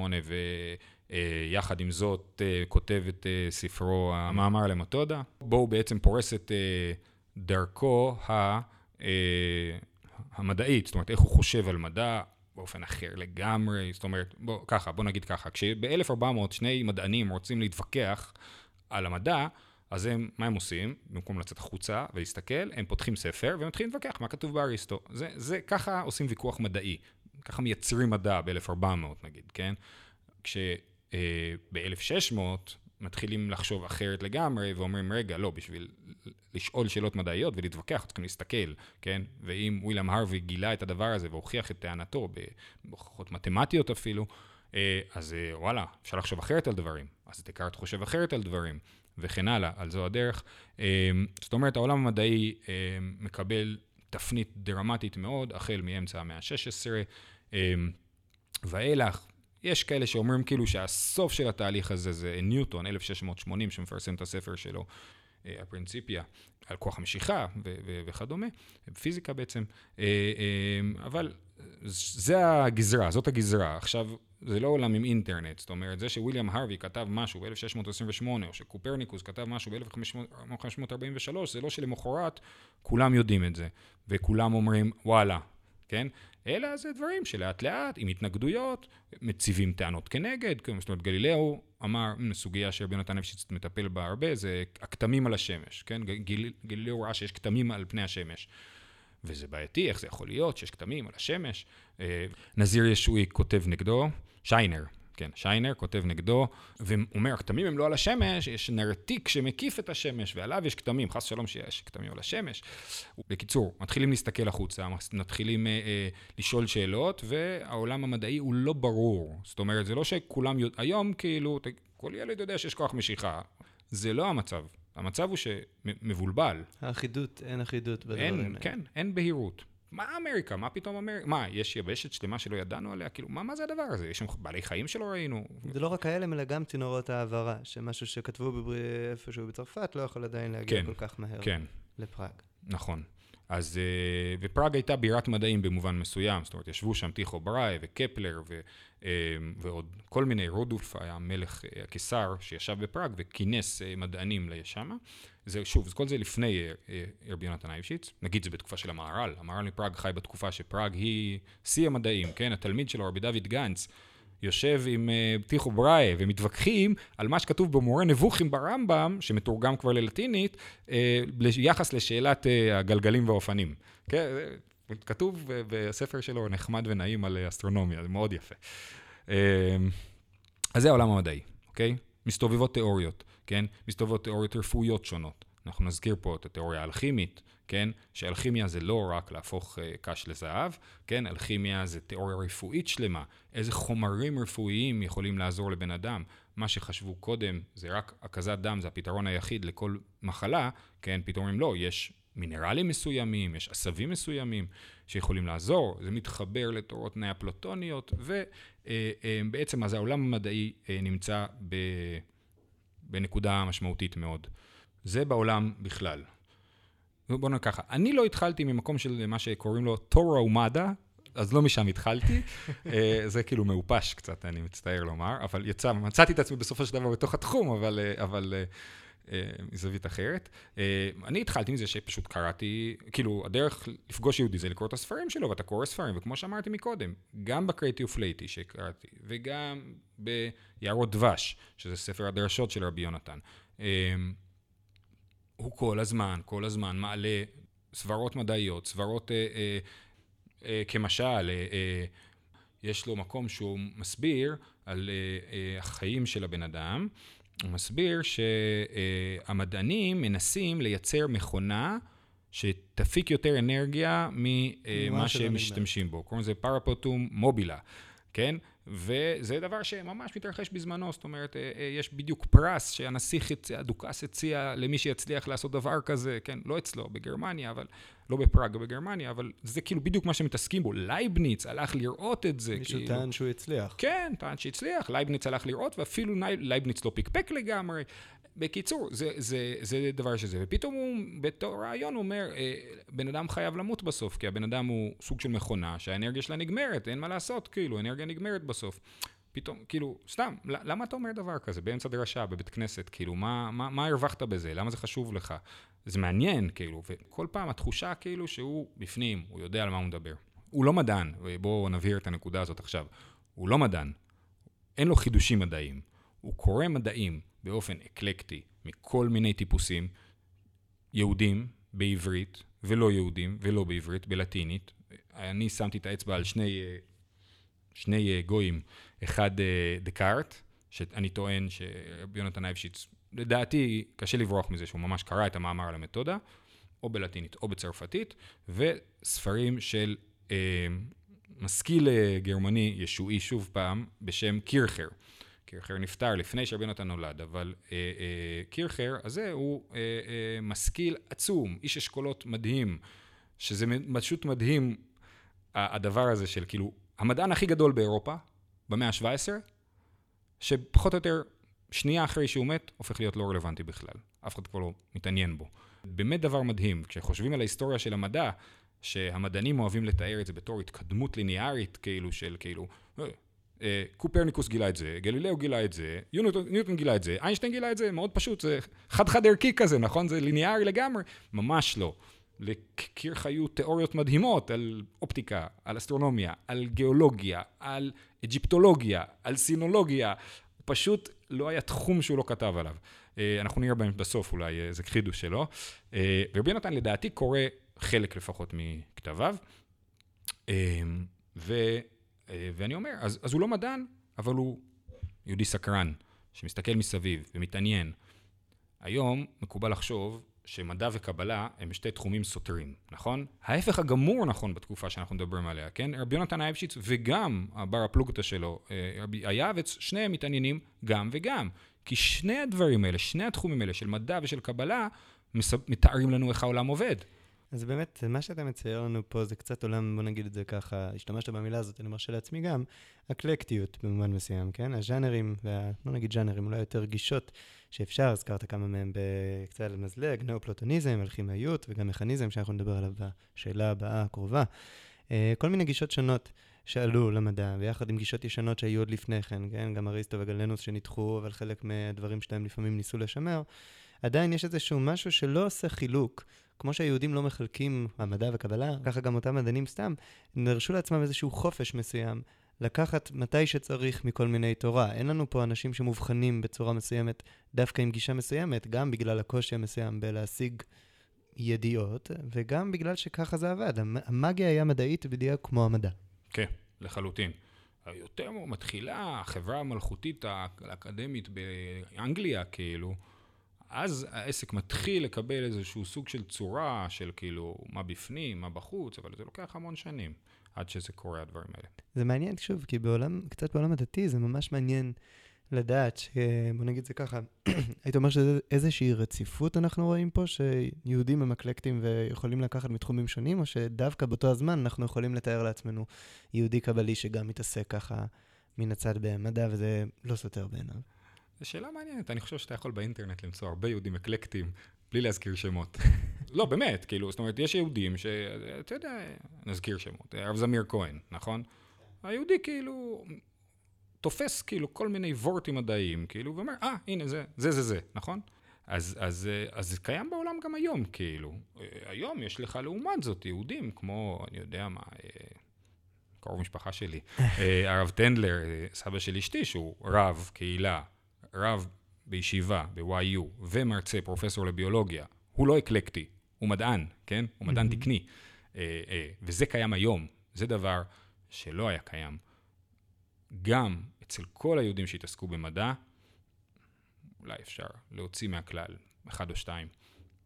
ויחד עם זאת כותב את ספרו המאמר למתודה, בו הוא בעצם פורס את דרכו המדעית, זאת אומרת איך הוא חושב על מדע, באופן אחר לגמרי, זאת אומרת, בוא, ככה, בוא נגיד ככה, כשב-1400 שני מדענים רוצים להתווכח על המדע, אז הם, מה הם עושים? במקום לצאת החוצה ולהסתכל, הם פותחים ספר ומתחילים להתווכח מה כתוב באריסטו. זה, זה, ככה עושים ויכוח מדעי. ככה מייצרים מדע ב-1400 נגיד, כן? כשב-1600 אה, מתחילים לחשוב אחרת לגמרי ואומרים, רגע, לא, בשביל לשאול שאלות מדעיות ולהתווכח, צריכים להסתכל, כן? ואם וויליאם הרווי גילה את הדבר הזה והוכיח את טענתו, בהוכחות מתמטיות אפילו, אה, אז אה, וואלה, אפשר לחשוב אחרת על דברים. אז דקארט חושב אחרת על דברים, וכן הלאה, על זו הדרך. אה, זאת אומרת, העולם המדעי מקבל תפנית דרמטית מאוד, החל מאמצע המאה ה-16 ואילך. יש כאלה שאומרים כאילו שהסוף של התהליך הזה זה ניוטון, 1680, שמפרסם את הספר שלו, אה, הפרינציפיה, על כוח המשיכה וכדומה, פיזיקה בעצם, אה, אה, אבל זה הגזרה, זאת הגזרה. עכשיו, זה לא עולם עם אינטרנט, זאת אומרת, זה שוויליאם הרווי כתב משהו ב-1628, או שקופרניקוס כתב משהו ב-1543, זה לא שלמחרת כולם יודעים את זה, וכולם אומרים, וואלה, כן? אלא זה דברים שלאט לאט, עם התנגדויות, מציבים טענות כנגד, זאת אומרת, גלילאו אמר, סוגיה שרבי יונתן אפשיץ מטפל בה הרבה, זה הכתמים על השמש, כן? גיל, גלילאו ראה שיש כתמים על פני השמש. וזה בעייתי, איך זה יכול להיות שיש כתמים על השמש? אה, נזיר ישועי כותב נגדו, שיינר, כן, שיינר כותב נגדו, ואומר, הכתמים הם לא על השמש, יש נרתיק שמקיף את השמש, ועליו יש כתמים, חס שלום שיש כתמים על השמש. בקיצור, מתחילים להסתכל החוצה, מתחילים אה, אה, לשאול שאלות, והעולם המדעי הוא לא ברור. זאת אומרת, זה לא שכולם, יודע, היום כאילו, כל ילד יודע שיש כוח משיכה. זה לא המצב. המצב הוא שמבולבל. האחידות, אין אחידות בדברים האלה. כן, אין בהירות. מה אמריקה? מה פתאום אמריקה? מה, יש יבשת שלמה שלא ידענו עליה? כאילו, מה, מה זה הדבר הזה? יש שם בעלי חיים שלא ראינו? זה לא רק ההלם, אלא גם צינורות העברה, שמשהו שכתבו בבר... איפשהו בצרפת לא יכול עדיין להגיע כן, כל כך מהר כן. לפראג. נכון. אז, אה, ופראג הייתה בירת מדעים במובן מסוים, זאת אומרת, ישבו שם טיכו בראי וקפלר ו, אה, ועוד כל מיני, רודולף היה מלך, אה, הקיסר, שישב בפראג וכינס מדענים לשמה. זה, שוב, כל זה לפני רבי יונתן אייבשיץ, נגיד זה בתקופה של המהר"ל, המהר"ל מפראג חי בתקופה שפראג היא שיא המדעים, כן, התלמיד שלו, רבי דוד גנץ, יושב עם uh, טיחו בראי ומתווכחים על מה שכתוב במורה נבוכים ברמב"ם, שמתורגם כבר ללטינית, uh, ביחס לשאלת uh, הגלגלים והאופנים. כן, כתוב בספר שלו נחמד ונעים על אסטרונומיה, זה מאוד יפה. Uh, אז זה העולם המדעי, אוקיי? מסתובבות תיאוריות, כן? מסתובבות תיאוריות רפואיות שונות. אנחנו נזכיר פה את התיאוריה האלכימית, כן? שאלכימיה זה לא רק להפוך uh, קש לזהב, כן? אלכימיה זה תיאוריה רפואית שלמה. איזה חומרים רפואיים יכולים לעזור לבן אדם. מה שחשבו קודם זה רק הקזת דם, זה הפתרון היחיד לכל מחלה, כן? פתאום אומרים לא, יש מינרלים מסוימים, יש עשבים מסוימים שיכולים לעזור, זה מתחבר לתורות נאפלוטוניות, ובעצם אה, אה, אז העולם המדעי נמצא ב... בנקודה משמעותית מאוד. זה בעולם בכלל. בוא נגיד ככה, אני לא התחלתי ממקום של מה שקוראים לו טורה ומדה, אז לא משם התחלתי. אה, זה כאילו מעופש קצת, אני מצטער לומר, אבל יצא, מצאתי את עצמי בסופו של דבר בתוך התחום, אבל, אה, אבל אה, מזווית אחרת. אני התחלתי מזה שפשוט קראתי, כאילו, הדרך לפגוש יהודי זה לקרוא את הספרים שלו, ואתה קורא ספרים, וכמו שאמרתי מקודם, גם בקריאטיב פלייטי שקראתי, וגם ביערות דבש, שזה ספר הדרשות של רבי יונתן. הוא כל הזמן, כל הזמן מעלה סברות מדעיות, סברות אה, אה, אה, כמשל, אה, אה, יש לו מקום שהוא מסביר על אה, אה, החיים של הבן אדם, הוא מסביר שהמדענים מנסים לייצר מכונה שתפיק יותר אנרגיה ממה שהם משתמשים בו. קוראים לזה פרפוטום מובילה. כן? וזה דבר שממש מתרחש בזמנו, זאת אומרת, אה, אה, יש בדיוק פרס שהנסיך הדוכס הציע למי שיצליח לעשות דבר כזה, כן? לא אצלו, בגרמניה, אבל, לא בפראג, בגרמניה, אבל זה כאילו בדיוק מה שמתעסקים בו. לייבניץ הלך לראות את זה, מישהו כאילו. טען שהוא הצליח. כן, טען שהצליח, לייבניץ הלך לראות, ואפילו לייבניץ לא פיקפק לגמרי. בקיצור, זה, זה, זה דבר שזה. ופתאום הוא, בתור רעיון, הוא אומר, אה, בן אדם חייב למות בסוף, כי הבן אדם הוא סוג של מכונה שהאנרגיה שלה נגמרת, אין מה לעשות, כאילו, האנרגיה נגמרת בסוף. פתאום, כאילו, סתם, למה אתה אומר דבר כזה באמצע דרשה, בבית כנסת? כאילו, מה, מה, מה הרווחת בזה? למה זה חשוב לך? זה מעניין, כאילו, וכל פעם התחושה כאילו שהוא בפנים, הוא יודע על מה הוא מדבר. הוא לא מדען, ובואו נבהיר את הנקודה הזאת עכשיו. הוא לא מדען, אין לו חידושים מדעיים. הוא קורא מדעים באופן אקלקטי מכל מיני טיפוסים, יהודים בעברית ולא יהודים ולא בעברית, בלטינית. אני שמתי את האצבע על שני, שני גויים, אחד אה, דקארט, שאני טוען שרבי יונתן אייבשיץ, לדעתי קשה לברוח מזה שהוא ממש קרא את המאמר על המתודה, או בלטינית או בצרפתית, וספרים של אה, משכיל אה, גרמני ישועי שוב פעם בשם קירכר. קירכר נפטר לפני שרבי יונתן נולד, אבל אה, אה, קירכר הזה הוא אה, אה, משכיל עצום, איש אשכולות מדהים, שזה פשוט מדהים הדבר הזה של כאילו, המדען הכי גדול באירופה, במאה ה-17, שפחות או יותר שנייה אחרי שהוא מת, הופך להיות לא רלוונטי בכלל. אף אחד כבר לא מתעניין בו. באמת דבר מדהים, כשחושבים על ההיסטוריה של המדע, שהמדענים אוהבים לתאר את זה בתור התקדמות ליניארית, כאילו של כאילו, אה, קופרניקוס גילה את זה, גלילאו גילה את זה, יוניוטון, ניוטון גילה את זה, איינשטיין גילה את זה, מאוד פשוט, זה חד-חד ערכי כזה, נכון? זה ליניארי לגמרי? ממש לא. לקירך היו תיאוריות מדהימות על אופטיקה, על אסטרונומיה, על גיאולוגיה, על אג'יפטולוגיה, על סינולוגיה, פשוט לא היה תחום שהוא לא כתב עליו. אה, אנחנו נראה בהם בסוף אולי איזה חידוש שלו. ורבי נתן לדעתי קורא חלק לפחות מכתביו. ו... אה, ואני אומר, אז, אז הוא לא מדען, אבל הוא יהודי סקרן, שמסתכל מסביב ומתעניין. היום מקובל לחשוב שמדע וקבלה הם שתי תחומים סותרים, נכון? ההפך הגמור נכון בתקופה שאנחנו מדברים עליה, כן? רבי יונתן אייבשיץ וגם הבר הפלוגתא שלו, אה, רבי היעבץ, שניהם מתעניינים גם וגם. כי שני הדברים האלה, שני התחומים האלה של מדע ושל קבלה, מתארים לנו איך העולם עובד. אז באמת, מה שאתה מצייר לנו פה זה קצת עולם, בוא נגיד את זה ככה, השתמשת במילה הזאת, אני מרשה לעצמי גם, אקלקטיות במובן מסוים, כן? הז'אנרים, וה, לא נגיד ז'אנרים, אולי יותר גישות שאפשר, הזכרת כמה מהם בקצה על מזלג, נאופלוטוניזם, אלכימאיות וגם מכניזם, שאנחנו נדבר עליו בשאלה הבאה הקרובה. אה, כל מיני גישות שונות שעלו למדע, ויחד עם גישות ישנות שהיו עוד לפני כן, כן? גם אריסטו וגלנוס שנדחו, אבל חלק מהדברים שלהם לפעמים ניסו לשמר. עדיין יש איזשהו משהו שלא עושה חילוק כמו שהיהודים לא מחלקים המדע וקבלה, ככה גם אותם מדענים סתם, נרשו לעצמם איזשהו חופש מסוים, לקחת מתי שצריך מכל מיני תורה. אין לנו פה אנשים שמובחנים בצורה מסוימת, דווקא עם גישה מסוימת, גם בגלל הקושי המסוים בלהשיג ידיעות, וגם בגלל שככה זה עבד. המאגיה היה מדעית בדיוק כמו המדע. כן, לחלוטין. יותר מתחילה החברה המלכותית האקדמית באנגליה, כאילו, אז העסק מתחיל לקבל איזשהו סוג של צורה של כאילו מה בפנים, מה בחוץ, אבל זה לוקח המון שנים עד שזה קורה, הדברים האלה. זה מעניין, שוב, כי בעולם, קצת בעולם הדתי זה ממש מעניין לדעת. בוא נגיד זה ככה, היית אומר שאיזושהי רציפות אנחנו רואים פה, שיהודים הם אקלקטים ויכולים לקחת מתחומים שונים, או שדווקא באותו הזמן אנחנו יכולים לתאר לעצמנו יהודי קבלי שגם מתעסק ככה מן הצד במדע, וזה לא סותר בעיניו. זו שאלה מעניינת, אני חושב שאתה יכול באינטרנט למצוא הרבה יהודים אקלקטיים, בלי להזכיר שמות. לא, באמת, כאילו, זאת אומרת, יש יהודים ש... אתה יודע, נזכיר שמות, הרב זמיר כהן, נכון? היהודי כאילו תופס כאילו כל מיני וורטים מדעיים, כאילו, ואומר, אה, ah, הנה, זה, זה, זה, זה, נכון? אז, אז, אז זה קיים בעולם גם היום, כאילו. היום יש לך לעומת זאת יהודים כמו, אני יודע מה, אה, קרוב משפחה שלי, אה, הרב טנדלר, אה, סבא של אשתי, שהוא רב, קהילה, רב בישיבה, ב-YU, ומרצה, פרופסור לביולוגיה, הוא לא אקלקטי, הוא מדען, כן? הוא מדען mm-hmm. תקני. אה, אה, וזה קיים היום, זה דבר שלא היה קיים. גם אצל כל היהודים שהתעסקו במדע, אולי אפשר להוציא מהכלל אחד או שתיים,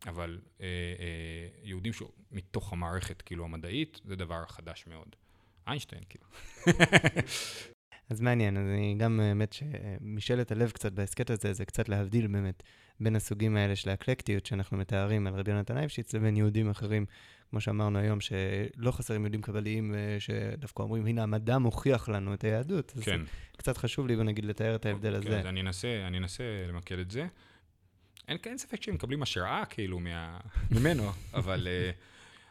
אבל אה, אה, יהודים מתוך המערכת, כאילו, המדעית, זה דבר חדש מאוד. איינשטיין, כאילו. אז מעניין, אז אני גם, האמת, שמשאלת הלב קצת בהסכת הזה, זה קצת להבדיל באמת בין הסוגים האלה של האקלקטיות שאנחנו מתארים על רבי יונתן אייבשיץ לבין יהודים אחרים, כמו שאמרנו היום, שלא חסרים יהודים קבליים שדווקא אומרים, הנה המדע מוכיח לנו את היהדות. כן. קצת חשוב לי, בוא נגיד, לתאר את ההבדל הזה. אז אני אנסה, אני אנסה למקד את זה. אין, אין ספק שהם מקבלים השראה כאילו מה, ממנו, אבל uh,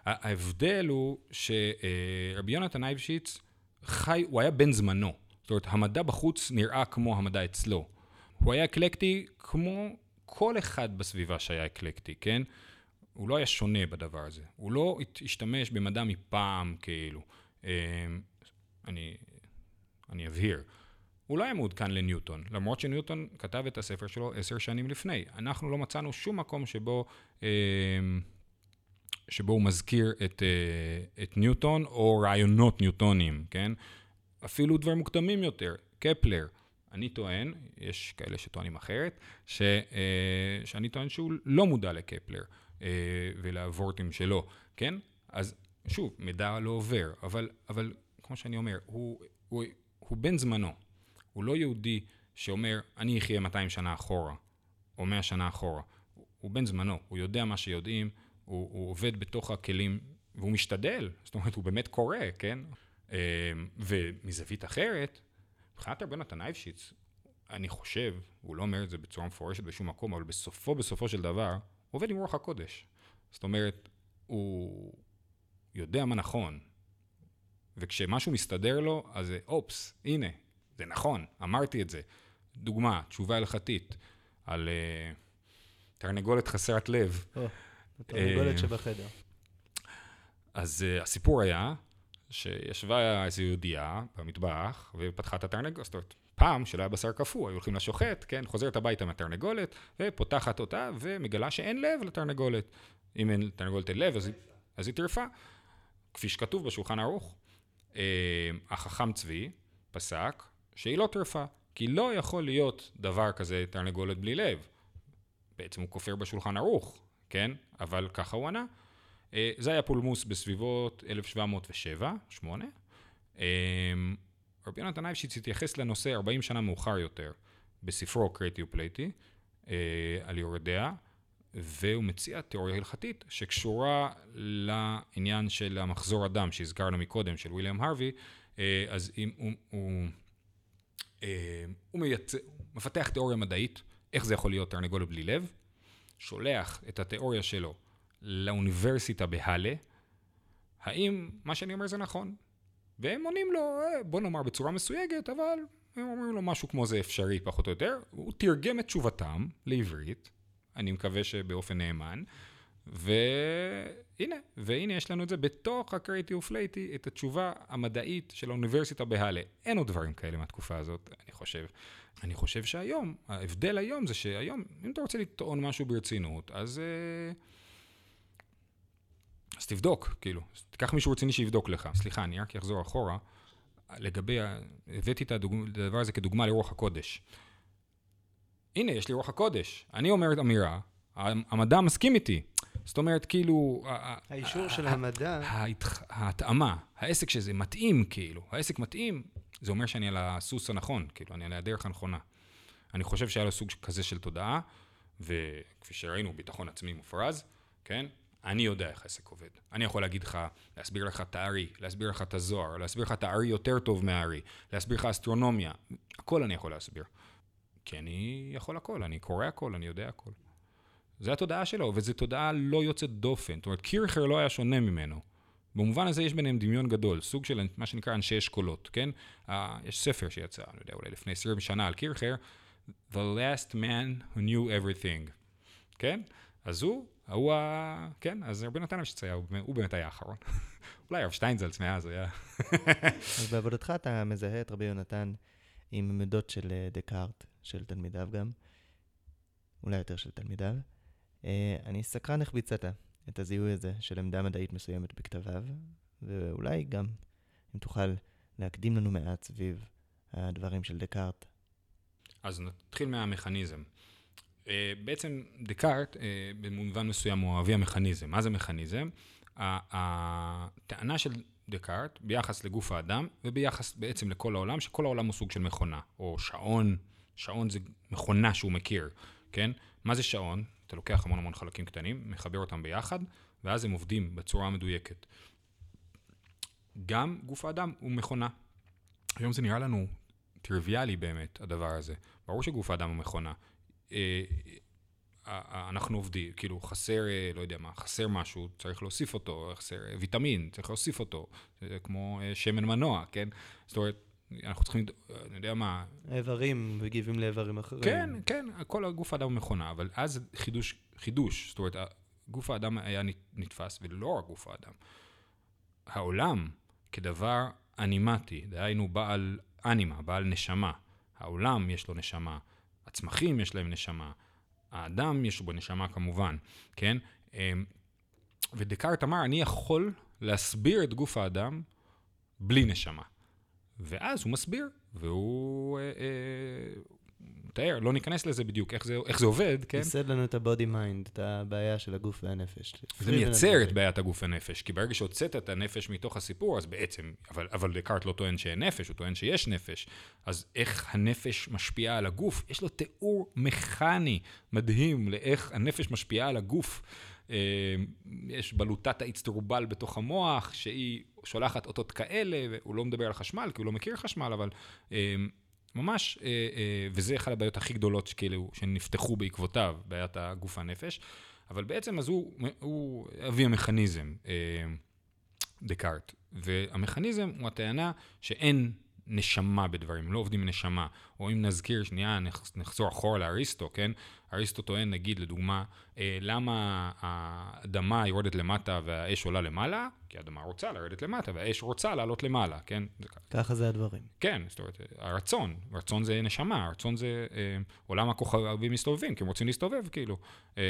ההבדל הוא שרבי uh, יונתן אייבשיץ חי, הוא היה בן זמנו. זאת אומרת, המדע בחוץ נראה כמו המדע אצלו. הוא היה אקלקטי כמו כל אחד בסביבה שהיה אקלקטי, כן? הוא לא היה שונה בדבר הזה. הוא לא השתמש במדע מפעם, כאילו. אה, אני, אני אבהיר. הוא לא היה מעודכן לניוטון, למרות שניוטון כתב את הספר שלו עשר שנים לפני. אנחנו לא מצאנו שום מקום שבו, אה, שבו הוא מזכיר את, אה, את ניוטון או רעיונות ניוטוניים, כן? אפילו דברים מוקדמים יותר, קפלר. אני טוען, יש כאלה שטוענים אחרת, ש, אה, שאני טוען שהוא לא מודע לקפלר ולוורטים שלו, כן? אז שוב, מידע לא עובר, אבל, אבל כמו שאני אומר, הוא, הוא, הוא בן זמנו. הוא לא יהודי שאומר, אני אחיה 200 שנה אחורה, או 100 שנה אחורה. הוא בן זמנו, הוא יודע מה שיודעים, הוא, הוא עובד בתוך הכלים, והוא משתדל, זאת אומרת, הוא באמת קורא, כן? אמ, ומזווית אחרת, מבחינת רבי נתן אייבשיץ, אני חושב, הוא לא אומר את זה בצורה מפורשת בשום מקום, אבל בסופו, בסופו של דבר, הוא עובד עם רוח הקודש. זאת אומרת, הוא יודע מה נכון, וכשמשהו מסתדר לו, אז אופס, הנה, זה נכון, אמרתי את זה. דוגמה, תשובה הלכתית על uh, תרנגולת חסרת לב. תרנגולת uh, שבחדר. אז uh, הסיפור היה שישבה איזו יהודייה במטבח ופתחה את אומרת, פעם שלא היה בשר קפוא, היו הולכים לשוחט, כן, חוזרת הביתה מהתרנגולת ופותחת אותה ומגלה שאין לב לתרנגולת. אם אין לתרנגולת אין לב, אז, אז היא טרפה. כפי שכתוב בשולחן ערוך. Uh, החכם צבי פסק שהיא לא טרפה, כי לא יכול להיות דבר כזה תרנגולת בלי לב. בעצם הוא כופר בשולחן ערוך, כן? אבל ככה הוא ענה. אה, זה היה פולמוס בסביבות 1707-8. אה, רבי יונתן אייבשיץ התייחס לנושא 40 שנה מאוחר יותר, בספרו קרייטי ופלייטי, אה, על יורדיה, והוא מציע תיאוריה הלכתית שקשורה לעניין של המחזור הדם שהזכרנו מקודם, של ויליאם הרווי, אז אם הוא, הוא הוא מייצ... מפתח תיאוריה מדעית, איך זה יכול להיות תרנגולת בלי לב, שולח את התיאוריה שלו לאוניברסיטה בהאלה, האם מה שאני אומר זה נכון? והם עונים לו, אה, בוא נאמר בצורה מסויגת, אבל הם אומרים לו משהו כמו זה אפשרי פחות או יותר. הוא תרגם את תשובתם לעברית, אני מקווה שבאופן נאמן, והנה, והנה יש לנו את זה בתוך הקרייטי ופלייטי, את התשובה המדעית של האוניברסיטה בהאלה. אין עוד דברים כאלה מהתקופה הזאת, אני חושב. אני חושב שהיום, ההבדל היום זה שהיום, אם אתה רוצה לטעון משהו ברצינות, אז... אה, אז תבדוק, כאילו, תיקח מישהו רציני שיבדוק לך. סליחה, אני רק אחזור אחורה. לגבי, הבאתי את הדבר הזה כדוגמה לרוח הקודש. הנה, יש לי רוח הקודש. אני אומר אמירה, המדע מסכים איתי. זאת אומרת, כאילו... האישור של המדע... ההתאמה, העסק שזה מתאים, כאילו. העסק מתאים, זה אומר שאני על הסוס הנכון, כאילו, אני על הדרך הנכונה. אני חושב שהיה לו סוג כזה של תודעה, וכפי שראינו, ביטחון עצמי מופרז, כן? אני יודע איך העסק עובד. אני יכול להגיד לך, להסביר לך את הארי, להסביר לך את הזוהר, להסביר לך את הארי יותר טוב מהארי, להסביר לך אסטרונומיה, הכל אני יכול להסביר. כי אני יכול הכל, אני קורא הכל, אני יודע הכל. זה התודעה שלו, וזו תודעה לא יוצאת דופן. זאת אומרת, קירכר לא היה שונה ממנו. במובן הזה יש ביניהם דמיון גדול, סוג של מה שנקרא אנשי אשכולות, כן? Uh, יש ספר שיצא, אני יודע, אולי לפני 20 שנה על קירכר, The Last Man Who Knew Everything, כן? אז הוא, הוא ה... כן, אז רבי נתן היה, הוא, הוא באמת היה האחרון. אולי הרב שטיינזלץ מאז היה. אז בעבודתך אתה מזהה את רבי יונתן עם עמדות של אה, דקארט, של תלמידיו גם, אולי יותר של תלמידיו. אה, אני סקרן איך ביצעת את הזיהוי הזה של עמדה מדעית מסוימת בכתביו, ואולי גם אם תוכל להקדים לנו מעט סביב הדברים של דקארט. אז נתחיל מהמכניזם. אה, בעצם דקארט, אה, במובן מסוים, הוא אבי המכניזם. מה זה מכניזם? הטענה של דקארט, ביחס לגוף האדם, וביחס בעצם לכל העולם, שכל העולם הוא סוג של מכונה, או שעון, שעון זה מכונה שהוא מכיר, כן? מה זה שעון? אתה לוקח המון המון חלקים קטנים, מחבר אותם ביחד, ואז הם עובדים בצורה מדויקת. גם גוף האדם הוא מכונה. היום זה נראה לנו טריוויאלי באמת, הדבר הזה. ברור שגוף האדם הוא מכונה. אה, אנחנו עובדים, כאילו חסר, אה, לא יודע מה, חסר משהו, צריך להוסיף אותו, חסר אה, ויטמין, צריך להוסיף אותו, זה כמו שמן מנוע, כן? זאת אומרת, אנחנו צריכים, אני יודע מה... איברים מגיבים לאיברים אחרים. כן, כן, כל הגוף האדם הוא מכונה, אבל אז חידוש, חידוש, זאת אומרת, גוף האדם היה נתפס, ולא רק גוף האדם. העולם כדבר אנימטי, דהיינו בעל אנימה, בעל נשמה. העולם יש לו נשמה, הצמחים יש להם נשמה, האדם יש בו נשמה כמובן, כן? אמ, ודקארט אמר, אני יכול להסביר את גוף האדם בלי נשמה. ואז הוא מסביר, והוא אה, אה, מתאר, לא ניכנס לזה בדיוק, איך זה, איך זה עובד, כן? ייסד לנו את ה-body mind, את הבעיה של הגוף והנפש. זה מייצר את בעיית הגוף והנפש, כי ברגע שהוצאת את הנפש מתוך הסיפור, אז בעצם, אבל, אבל דקארט לא טוען שאין נפש, הוא טוען שיש נפש. אז איך הנפש משפיעה על הגוף? יש לו תיאור מכני מדהים לאיך הנפש משפיעה על הגוף. אה, יש בלוטת האיצטרובל בתוך המוח, שהיא שולחת אותות כאלה, והוא לא מדבר על חשמל, כי הוא לא מכיר חשמל, אבל אה, ממש, אה, אה, וזה אחת הבעיות הכי גדולות שכאילו, שנפתחו בעקבותיו, בעיית הגוף הנפש, אבל בעצם אז הוא, הוא אבי המכניזם, אה, דקארט, והמכניזם הוא הטענה שאין נשמה בדברים, לא עובדים עם נשמה. או אם נזכיר, שנייה, נחזור אחורה לאריסטו, כן? אריסטו טוען, נגיד, לדוגמה, אה, למה האדמה יורדת למטה והאש עולה למעלה? כי האדמה רוצה לרדת למטה והאש רוצה לעלות למעלה, כן? ככה זה הדברים. כן, זאת אומרת, הרצון, רצון זה נשמה, רצון זה אה, עולם הכוכבים מסתובבים, כי הם רוצים להסתובב, כאילו, אה,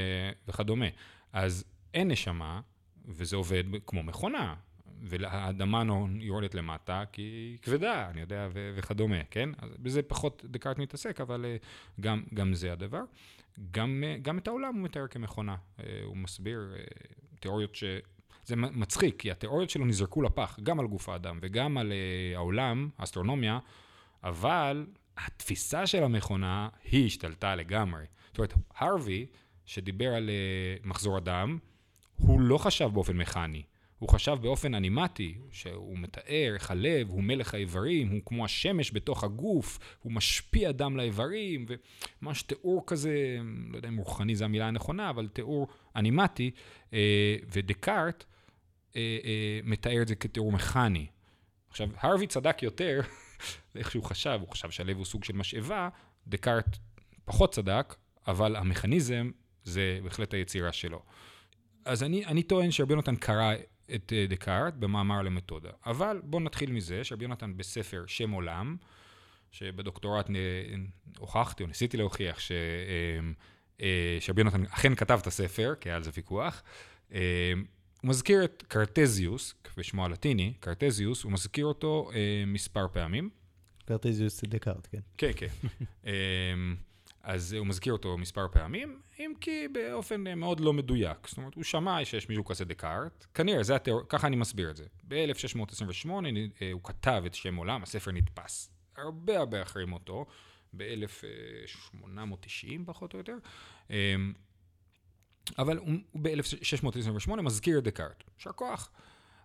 וכדומה. אז אין נשמה, וזה עובד כמו מכונה. והאדמה יורדת למטה כי היא כבדה, אני יודע, ו- וכדומה, כן? אז בזה פחות דקארט מתעסק, אבל אה, גם, גם זה הדבר. גם, אה, גם את העולם הוא מתאר כמכונה. אה, הוא מסביר תיאוריות ש... זה מצחיק, כי התיאוריות שלו נזרקו לפח, גם על גוף האדם וגם על העולם, האסטרונומיה, אבל התפיסה של המכונה, היא השתלטה לגמרי. זאת אומרת, הרווי, שדיבר על מחזור הדם, הוא לא חשב באופן מכני. הוא חשב באופן אנימטי, שהוא מתאר איך הלב הוא מלך האיברים, הוא כמו השמש בתוך הגוף, הוא משפיע דם לאיברים, וממש תיאור כזה, לא יודע אם רוחני זו המילה הנכונה, אבל תיאור אנימטי, אה, ודקארט אה, אה, מתאר את זה כתיאור מכני. עכשיו, הרווי צדק יותר, איך שהוא חשב, הוא חשב שהלב הוא סוג של משאבה, דקארט פחות צדק, אבל המכניזם זה בהחלט היצירה שלו. אז אני, אני טוען שרבי יונתן קרא את אה, דקארט במאמר למתודה. אבל בואו נתחיל מזה שרבי יונתן בספר שם עולם, שבדוקטורט הוכחתי או ניסיתי להוכיח ש... אה, אה, שרבי יונתן אכן כתב את הספר, כי היה על זה ויכוח. הוא מזכיר את קרטזיוס, בשמו הלטיני, קרטזיוס, הוא מזכיר אותו מספר פעמים. קרטזיוס דקארט, כן. כן, כן. אז הוא מזכיר אותו מספר פעמים, אם כי באופן מאוד לא מדויק. זאת אומרת, הוא שמע שיש מישהו כזה דקארט, כנראה, זה התיאור, ככה אני מסביר את זה. ב-1628 אה, הוא כתב את שם עולם, הספר נדפס. הרבה הרבה אחרי מותו, ב-1890 פחות או יותר. אמ, אבל הוא ב-1628 מזכיר את דקארט. יישר כוח.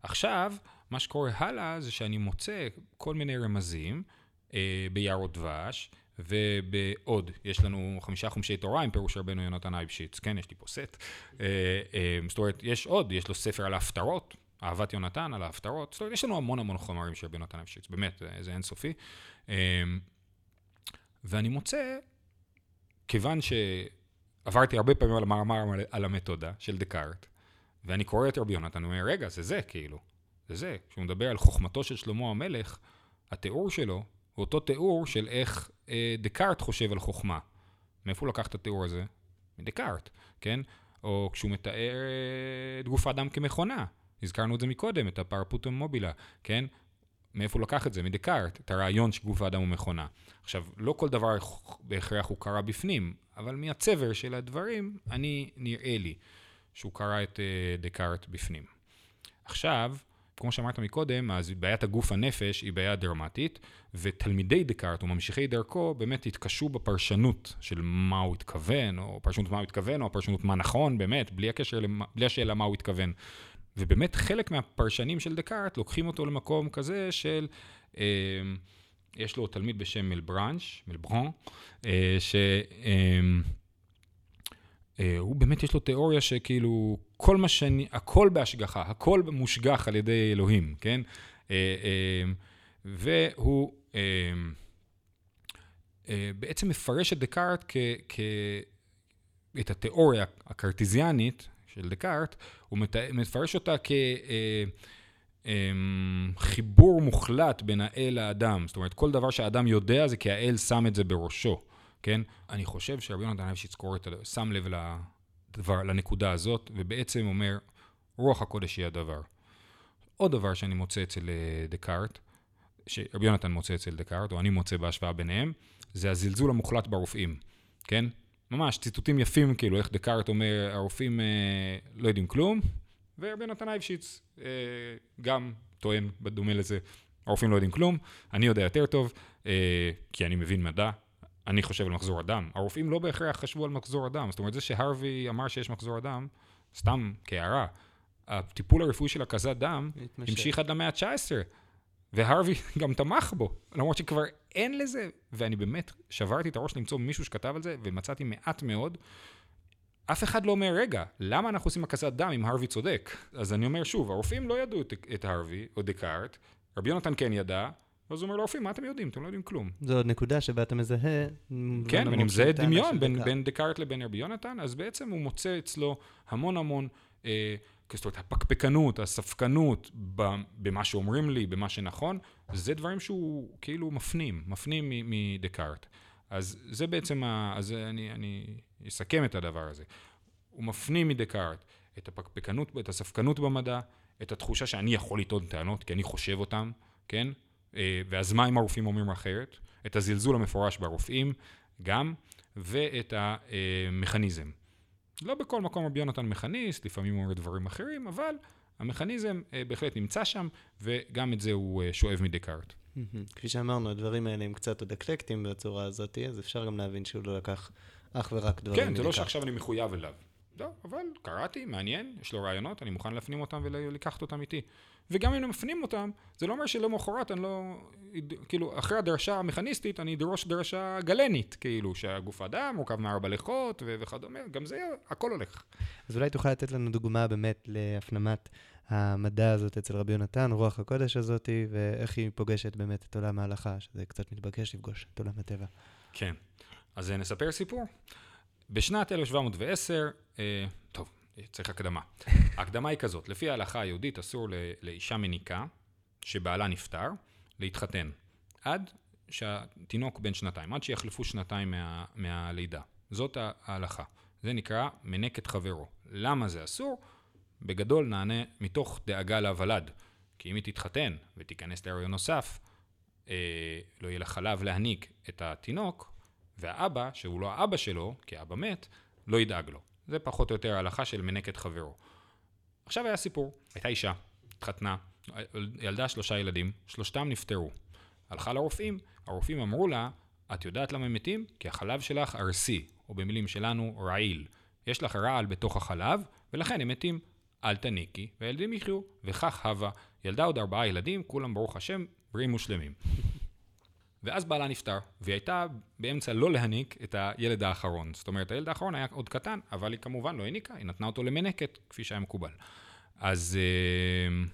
עכשיו, מה שקורה הלאה זה שאני מוצא כל מיני רמזים אה, ביערות דבש. ובעוד, יש לנו חמישה חומשי תורה עם פירוש רבנו יונתן אייבשיץ, כן, יש לי פה סט. אה, אה, זאת אומרת, יש עוד, יש לו ספר על ההפטרות, אהבת יונתן על ההפטרות, זאת אומרת, יש לנו המון המון חומרים של רבי יונתן אייבשיץ, באמת, זה אינסופי. אה, ואני מוצא, כיוון שעברתי הרבה פעמים על המאמר על המתודה של דקארט, ואני קורא את רבי יונתן, אני אומר, רגע, זה זה, כאילו, זה זה. כשהוא מדבר על חוכמתו של שלמה המלך, התיאור שלו הוא אותו תיאור של איך אה, דקארט חושב על חוכמה. מאיפה הוא לקח את התיאור הזה? מדקארט, כן? או כשהוא מתאר אה, את גוף האדם כמכונה. הזכרנו את זה מקודם, את הפרפוטום מובילה, כן? מאיפה הוא לקח את זה? מדקארט, את הרעיון שגוף האדם הוא מכונה. עכשיו, לא כל דבר בהכרח הוא קרה בפנים, אבל מהצבר של הדברים, אני, נראה לי שהוא קרא את uh, דקארט בפנים. עכשיו, כמו שאמרת מקודם, אז בעיית הגוף הנפש היא בעיה דרמטית, ותלמידי דקארט או ממשיכי דרכו באמת התקשו בפרשנות של מה הוא התכוון, או פרשנות מה הוא התכוון, או פרשנות מה נכון, באמת, בלי הקשר, למה, בלי השאלה מה הוא התכוון. ובאמת חלק מהפרשנים של דקארט לוקחים אותו למקום כזה של... אה, יש לו תלמיד בשם מלברנש, מלברן, אה, ש... אה, הוא באמת יש לו תיאוריה שכאילו כל מה שאני, הכל בהשגחה, הכל מושגח על ידי אלוהים, כן? והוא בעצם מפרש את דקארט כ... כ... את התיאוריה הקרטיזיאנית של דקארט, הוא מפרש אותה כ... חיבור מוחלט בין האל לאדם. זאת אומרת, כל דבר שהאדם יודע זה כי האל שם את זה בראשו, כן? אני חושב שרבי יונתן אייבשיץ שם לב לדבר, לנקודה הזאת, ובעצם אומר, רוח הקודש היא הדבר. עוד דבר שאני מוצא אצל אה, דקארט, שרבי יונתן מוצא אצל דקארט, או אני מוצא בהשוואה ביניהם, זה הזלזול המוחלט ברופאים, כן? ממש ציטוטים יפים, כאילו, איך דקארט אומר, הרופאים אה, לא יודעים כלום, ורבי יונתן אייבשיץ אה, גם טוען בדומה לזה, הרופאים לא יודעים כלום, אני יודע יותר טוב, אה, כי אני מבין מדע, אני חושב על מחזור הדם. הרופאים לא בהכרח חשבו על מחזור הדם, זאת אומרת, זה שהרווי אמר שיש מחזור הדם, סתם כהערה, הטיפול הרפואי של הקזת דם המשיך עד למאה ה-19, והרווי גם תמך בו, למרות שכבר אין לזה, ואני באמת שברתי את הראש למצוא מישהו שכתב על זה, ומצאתי מעט מאוד. אף אחד לא אומר, רגע, למה אנחנו עושים הקזת דם אם הרווי צודק? אז אני אומר שוב, הרופאים לא ידעו את, את הרווי או דקארט, רבי יונתן כן ידע, אז הוא אומר לרופאים, מה אתם יודעים? אתם לא יודעים כלום. זו עוד נקודה שבה אתה מזהה... כן, ואני מזהה דמיון בין, בין דקארט לבין רבי יונתן, אז בעצם הוא מוצא אצלו המון המון, אה, זאת אומרת, הפקפקנות, הספקנות במה שאומרים לי, במה שנכון, זה דברים שהוא כאילו מפנים, מפנים מדקארט. אז זה בעצם, ה, אז אני, אני אסכם את הדבר הזה. הוא מפנים מדקארט את הפקפקנות, את הספקנות במדע, את התחושה שאני יכול לטעון טענות, כי אני חושב אותן, כן? אה, ואז מה אם הרופאים אומרים אחרת? את הזלזול המפורש ברופאים, גם, ואת המכניזם. לא בכל מקום רבי יונתן מכניסט, לפעמים הוא אומר דברים אחרים, אבל המכניזם אה, בהחלט נמצא שם, וגם את זה הוא אה, שואב מדקארט. כפי שאמרנו, הדברים האלה הם קצת עוד אקלקטיים בצורה הזאת, אז אפשר גם להבין שהוא לא לקח אך ורק דברים כן, זה לא שעכשיו אני מחויב אליו. לא, אבל קראתי, מעניין, יש לו רעיונות, אני מוכן להפנים אותם ולקחת אותם איתי. וגם אם אני מפנים אותם, זה לא אומר שלמחרת אני לא... כאילו, אחרי הדרשה המכניסטית, אני אדרוש דרשה גלנית, כאילו, שהגוף האדם מורכב מארבע לכות וכדומה, גם זה, הכל הולך. אז אולי תוכל לתת לנו דוגמה באמת להפנמת המדע הזאת אצל רבי יונתן, רוח הקודש הזאת, ואיך היא פוגשת באמת את עולם ההלכה, שזה קצת מתבקש לפגוש את עולם הטבע. כן. אז נספר סיפור. בשנת 1710, אה, טוב, צריך הקדמה. ההקדמה היא כזאת, לפי ההלכה היהודית אסור לאישה מניקה, שבעלה נפטר, להתחתן. עד שהתינוק בן שנתיים, עד שיחלפו שנתיים מה, מהלידה. זאת ההלכה. זה נקרא מנקת חברו. למה זה אסור? בגדול נענה מתוך דאגה להוולד. כי אם היא תתחתן ותיכנס להריון נוסף, אה, לא יהיה לה חלב להניק את התינוק, והאבא, שהוא לא האבא שלו, כי האבא מת, לא ידאג לו. זה פחות או יותר ההלכה של מנקת חברו. עכשיו היה סיפור, הייתה אישה, התחתנה, ילדה שלושה ילדים, שלושתם נפטרו. הלכה לרופאים, הרופאים אמרו לה, את יודעת למה הם מתים? כי החלב שלך ארסי, או במילים שלנו, רעיל. יש לך רעל בתוך החלב, ולכן הם מתים. אל תניקי, והילדים יחיו. וכך הווה, ילדה עוד ארבעה ילדים, כולם ברוך השם, בריאים ושלמים. ואז בעלה נפטר, והיא הייתה באמצע לא להניק את הילד האחרון. זאת אומרת, הילד האחרון היה עוד קטן, אבל היא כמובן לא העניקה, היא נתנה אותו למנקת, כפי שהיה מקובל. אז אה,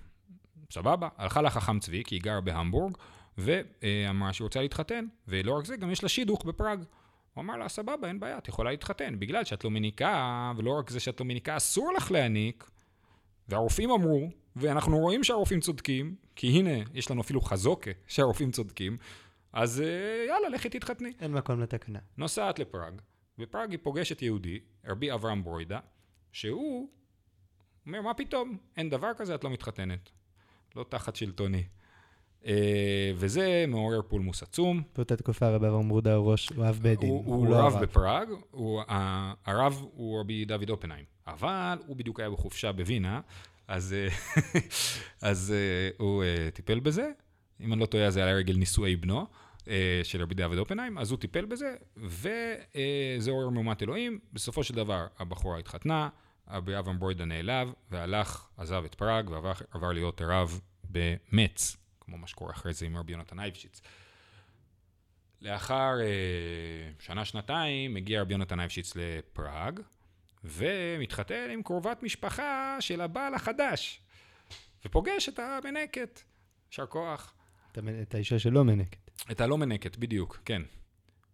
סבבה, הלכה לחכם צבי, כי היא גרה בהמבורג, ואמרה שהיא רוצה להתחתן, ולא רק זה, גם יש לה שידוך בפראג. הוא אמר לה, סבבה, אין בעיה, את יכולה להתחתן. בגלל שאת לא מניקה, ולא רק זה שאת לא מניקה, אסור לך להניק. והרופאים אמרו, ואנחנו רואים שהרופאים צודקים, כי הנה, יש לנו אפילו חזוקה שהרופאים צודקים, אז אה, יאללה, לכי תתחתני. אין מקום לתקנה. נוסעת לפראג, בפראג היא פוגשת יהודי, רבי אברהם ברוידה, שהוא אומר, מה פתאום, אין דבר כזה, את לא מתחתנת. לא תחת שלטוני. אה, וזה מעורר פולמוס עצום. באותה תקופה רבי אברהם ברודה הוא ראש, הוא אב בית דין. הוא, הוא, הוא לא רב בפראג, הוא, הרב הוא רבי דוד אופנהיים, אבל הוא בדיוק היה בחופשה בווינה, אז, אה, אז אה, הוא אה, טיפל בזה, אם אני לא טועה, זה היה לרגל נישואי בנו. של רבי דוד אופנהיים, אז הוא טיפל בזה, וזה עורר מהומת אלוהים. בסופו של דבר, הבחורה התחתנה, רבי אברהם ברוידה נעלב, והלך, עזב את פראג, ועבר להיות רב במץ, כמו מה שקורה אחרי זה עם רבי יונתן אייבשיץ. לאחר אה, שנה-שנתיים מגיע רבי יונתן אייבשיץ לפראג, ומתחתן עם קרובת משפחה של הבעל החדש, ופוגש את המנקת. יישר כוח. את, האישה שלא מנקת. את הלא מנקת, בדיוק, כן.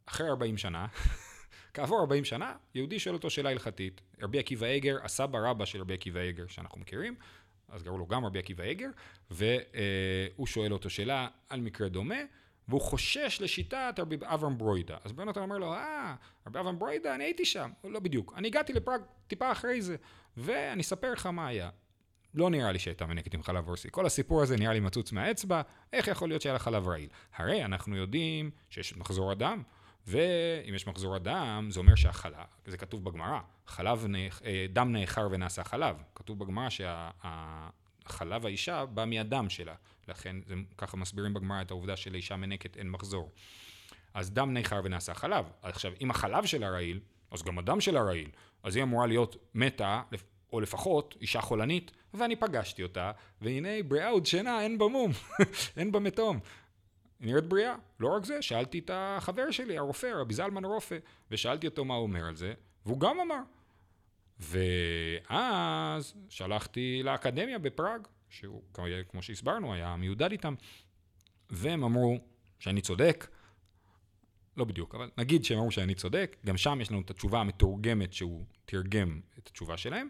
אחרי 40 שנה, כעבור 40 שנה, יהודי שואל אותו שאלה הלכתית. רבי עקיבא איגר, הסבא רבא של רבי עקיבא איגר, שאנחנו מכירים, אז קראו לו גם רבי עקיבא איגר, והוא שואל אותו שאלה על מקרה דומה, והוא חושש לשיטת רבי אברהם ברוידה. אז בן אומר לו, אה, רבי אברהם ברוידה, אני הייתי שם. לא בדיוק. אני הגעתי לפראג טיפה אחרי זה, ואני אספר לך מה היה. לא נראה לי שהייתה מנקת עם חלב אורסי. כל הסיפור הזה נראה לי מצוץ מהאצבע, איך יכול להיות שהיה לה חלב רעיל? הרי אנחנו יודעים שיש מחזור הדם, ואם יש מחזור הדם, זה אומר שהחלב, זה כתוב בגמרא, חלב, אה, דם נאחר ונעשה חלב. כתוב בגמרא שהחלב האישה בא מהדם שלה, לכן זה, ככה מסבירים בגמרא את העובדה שלאישה מנקת אין מחזור. אז דם נאחר ונעשה חלב. עכשיו, אם החלב שלה רעיל, אז גם הדם שלה רעיל. אז היא אמורה להיות מתה, או לפחות אישה חולנית, ואני פגשתי אותה, והנה בריאה עוד שינה, אין בה מום, אין בה מתום. היא נראית בריאה. לא רק זה, שאלתי את החבר שלי, הרופא, רבי זלמן הרופא, ושאלתי אותו מה הוא אומר על זה, והוא גם אמר. ואז שלחתי לאקדמיה בפראג, שהוא, כמו שהסברנו, היה מיודד איתם, והם אמרו שאני צודק, לא בדיוק, אבל נגיד שהם אמרו שאני צודק, גם שם יש לנו את התשובה המתורגמת שהוא תרגם את התשובה שלהם,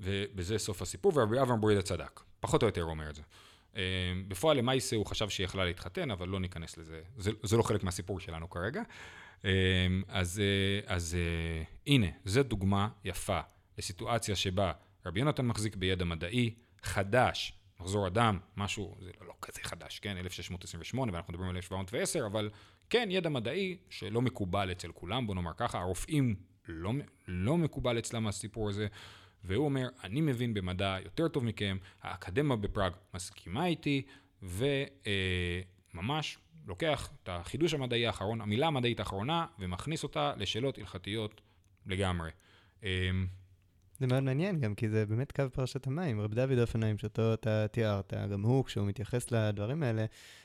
ובזה סוף הסיפור, ורבי אברהם בורידה צדק, פחות או יותר אומר את זה. אה, בפועל למעשה הוא חשב שהיא יכלה להתחתן, אבל לא ניכנס לזה, זה, זה לא חלק מהסיפור שלנו כרגע. אה, אז, אה, אז הנה, זו דוגמה יפה לסיטואציה שבה רבי יונתן מחזיק בידע מדעי חדש, מחזור אדם, משהו, זה לא, לא כזה חדש, כן, 1628 ואנחנו מדברים על 1710, אבל כן, ידע מדעי שלא מקובל אצל כולם, בוא נאמר ככה, הרופאים לא, לא מקובל אצלם הסיפור הזה, והוא אומר, אני מבין במדע יותר טוב מכם, האקדמיה בפראג מסכימה איתי, וממש לוקח את החידוש המדעי האחרון, המילה המדעית האחרונה, ומכניס אותה לשאלות הלכתיות לגמרי. זה מאוד מעניין גם, כי זה באמת קו פרשת המים. רב דוד אופנהיים, שאותו אתה תיארת, גם הוא, כשהוא מתייחס לדברים האלה,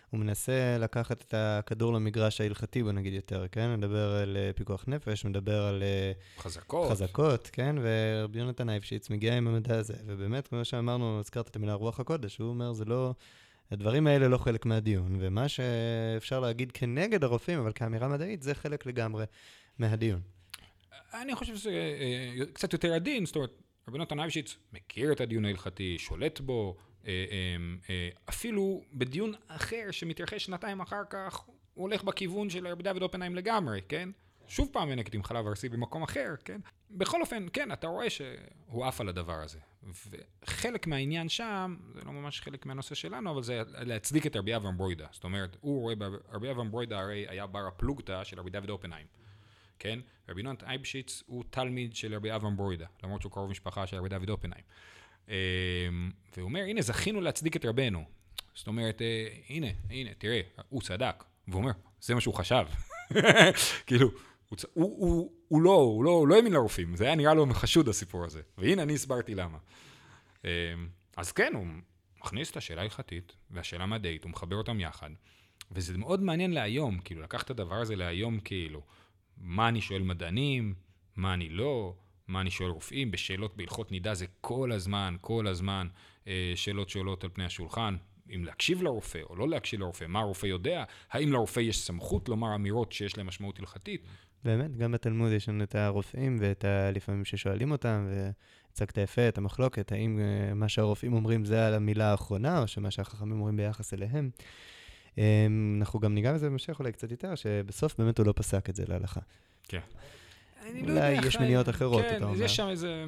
הוא מנסה לקחת את הכדור למגרש ההלכתי, בוא נגיד יותר, כן? מדבר על אה, פיקוח נפש, מדבר על... אה, חזקות. חזקות, כן? ורבי יונתן אייפשיץ מגיע עם המדע הזה. ובאמת, כמו שאמרנו, הזכרת את המילה רוח הקודש, הוא אומר, זה לא... הדברים האלה לא חלק מהדיון, ומה שאפשר להגיד כנגד הרופאים, אבל כאמירה מדעית, זה חלק לגמרי מהדיון. אני חושב שזה אה, קצת יותר עדין, זאת אומרת, רבי נתן אייבשיץ מכיר את הדיון ההלכתי, שולט בו, אה, אה, אפילו בדיון אחר שמתרחש שנתיים אחר כך, הוא הולך בכיוון של רבי דוד אופנהיים לגמרי, כן? שוב פעם מנקת עם חלב ארסי במקום אחר, כן? בכל אופן, כן, אתה רואה שהוא עף על הדבר הזה. וחלק מהעניין שם, זה לא ממש חלק מהנושא שלנו, אבל זה להצדיק את רבי אברהם ברוידה. זאת אומרת, הוא רואה, רבי אברהם ברוידה הרי היה בר הפלוגתא של רבי דוד אופנהיים. כן? רבי נונת אייבשיץ הוא תלמיד של רבי אברהם ברוידה, למרות שהוא קרוב משפחה של רבי דוד אופנהיים. אמ, והוא אומר, הנה, זכינו להצדיק את רבנו. זאת אומרת, אה, הנה, הנה, תראה, הוא צדק. והוא אומר, זה מה שהוא חשב. כאילו, הוא, הוא, הוא, הוא, לא, הוא, לא, לא האמין לרופאים, זה היה נראה לו חשוד הסיפור הזה. והנה, אני הסברתי למה. אמ, אז כן, הוא מכניס את השאלה ההלכתית והשאלה המדעית, הוא מחבר אותם יחד. וזה מאוד מעניין להיום, כאילו, לקח את הדבר הזה להיום, כאילו. מה אני שואל מדענים, מה אני לא, מה אני שואל רופאים, בשאלות בהלכות נידה זה כל הזמן, כל הזמן אה, שאלות שעולות על פני השולחן, אם להקשיב לרופא או לא להקשיב לרופא, מה הרופא יודע, האם לרופא יש סמכות לומר אמירות שיש להן משמעות הלכתית. באמת, גם בתלמוד יש לנו את הרופאים ואת ה... לפעמים ששואלים אותם, והצגת יפה את המחלוקת, האם אה, מה שהרופאים אומרים זה על המילה האחרונה, או שמה שהחכמים אומרים ביחס אליהם. אמ, אנחנו גם ניגע בזה במשך אולי קצת יותר, שבסוף באמת הוא לא פסק את זה להלכה. כן. לא אולי יש מניעות אחרות, אתה אומר. כן, יש שם איזה...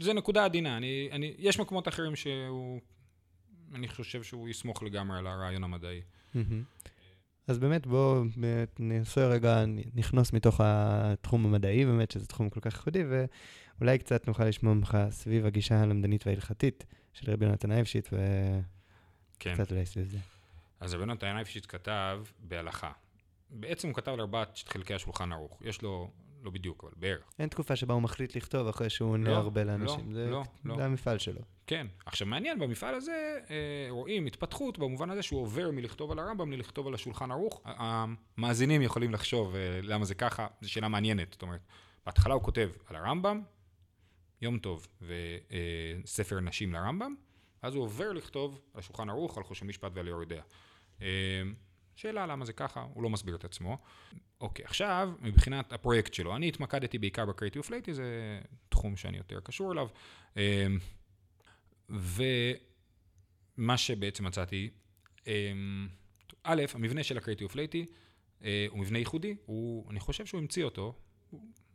זה נקודה עדינה. אני, אני, יש מקומות אחרים שהוא... אני חושב שהוא יסמוך לגמרי על הרעיון המדעי. אז באמת בואו ננסה רגע, נכנוס מתוך התחום המדעי, באמת שזה תחום כל כך ייחודי, ואולי קצת נוכל לשמוע ממך סביב הגישה הלמדנית וההלכתית של רבי יונתן אייבשיט, וקצת כן. אולי סביב זה. אז רבי יונתן אייבשיט כתב בהלכה. בעצם הוא כתב על ארבעת חלקי השולחן ערוך. יש לו לא בדיוק, אבל בערך. אין תקופה שבה הוא מחליט לכתוב אחרי שהוא עונה לא, הרבה לאנשים. לא, זה, לא, לא. זה המפעל שלו. כן. עכשיו, מעניין, במפעל הזה אה, רואים התפתחות במובן הזה שהוא עובר מלכתוב על הרמב"ם ללכתוב על השולחן ערוך. המאזינים יכולים לחשוב אה, למה זה ככה, זו שאלה מעניינת. זאת אומרת, בהתחלה הוא כותב על הרמב"ם, יום טוב וספר אה, נשים לרמב"ם, אז הוא עובר לכתוב על השולחן ערוך, על חושן משפט ועל יורדיה. אה, שאלה למה זה ככה, הוא לא מסביר את עצמו. אוקיי, עכשיו, מבחינת הפרויקט שלו, אני התמקדתי בעיקר ב-Creative זה תחום שאני יותר קשור אליו. אמ, ומה שבעצם מצאתי, אמ, א', המבנה של ה-Creative אה, הוא מבנה ייחודי, הוא, אני חושב שהוא המציא אותו,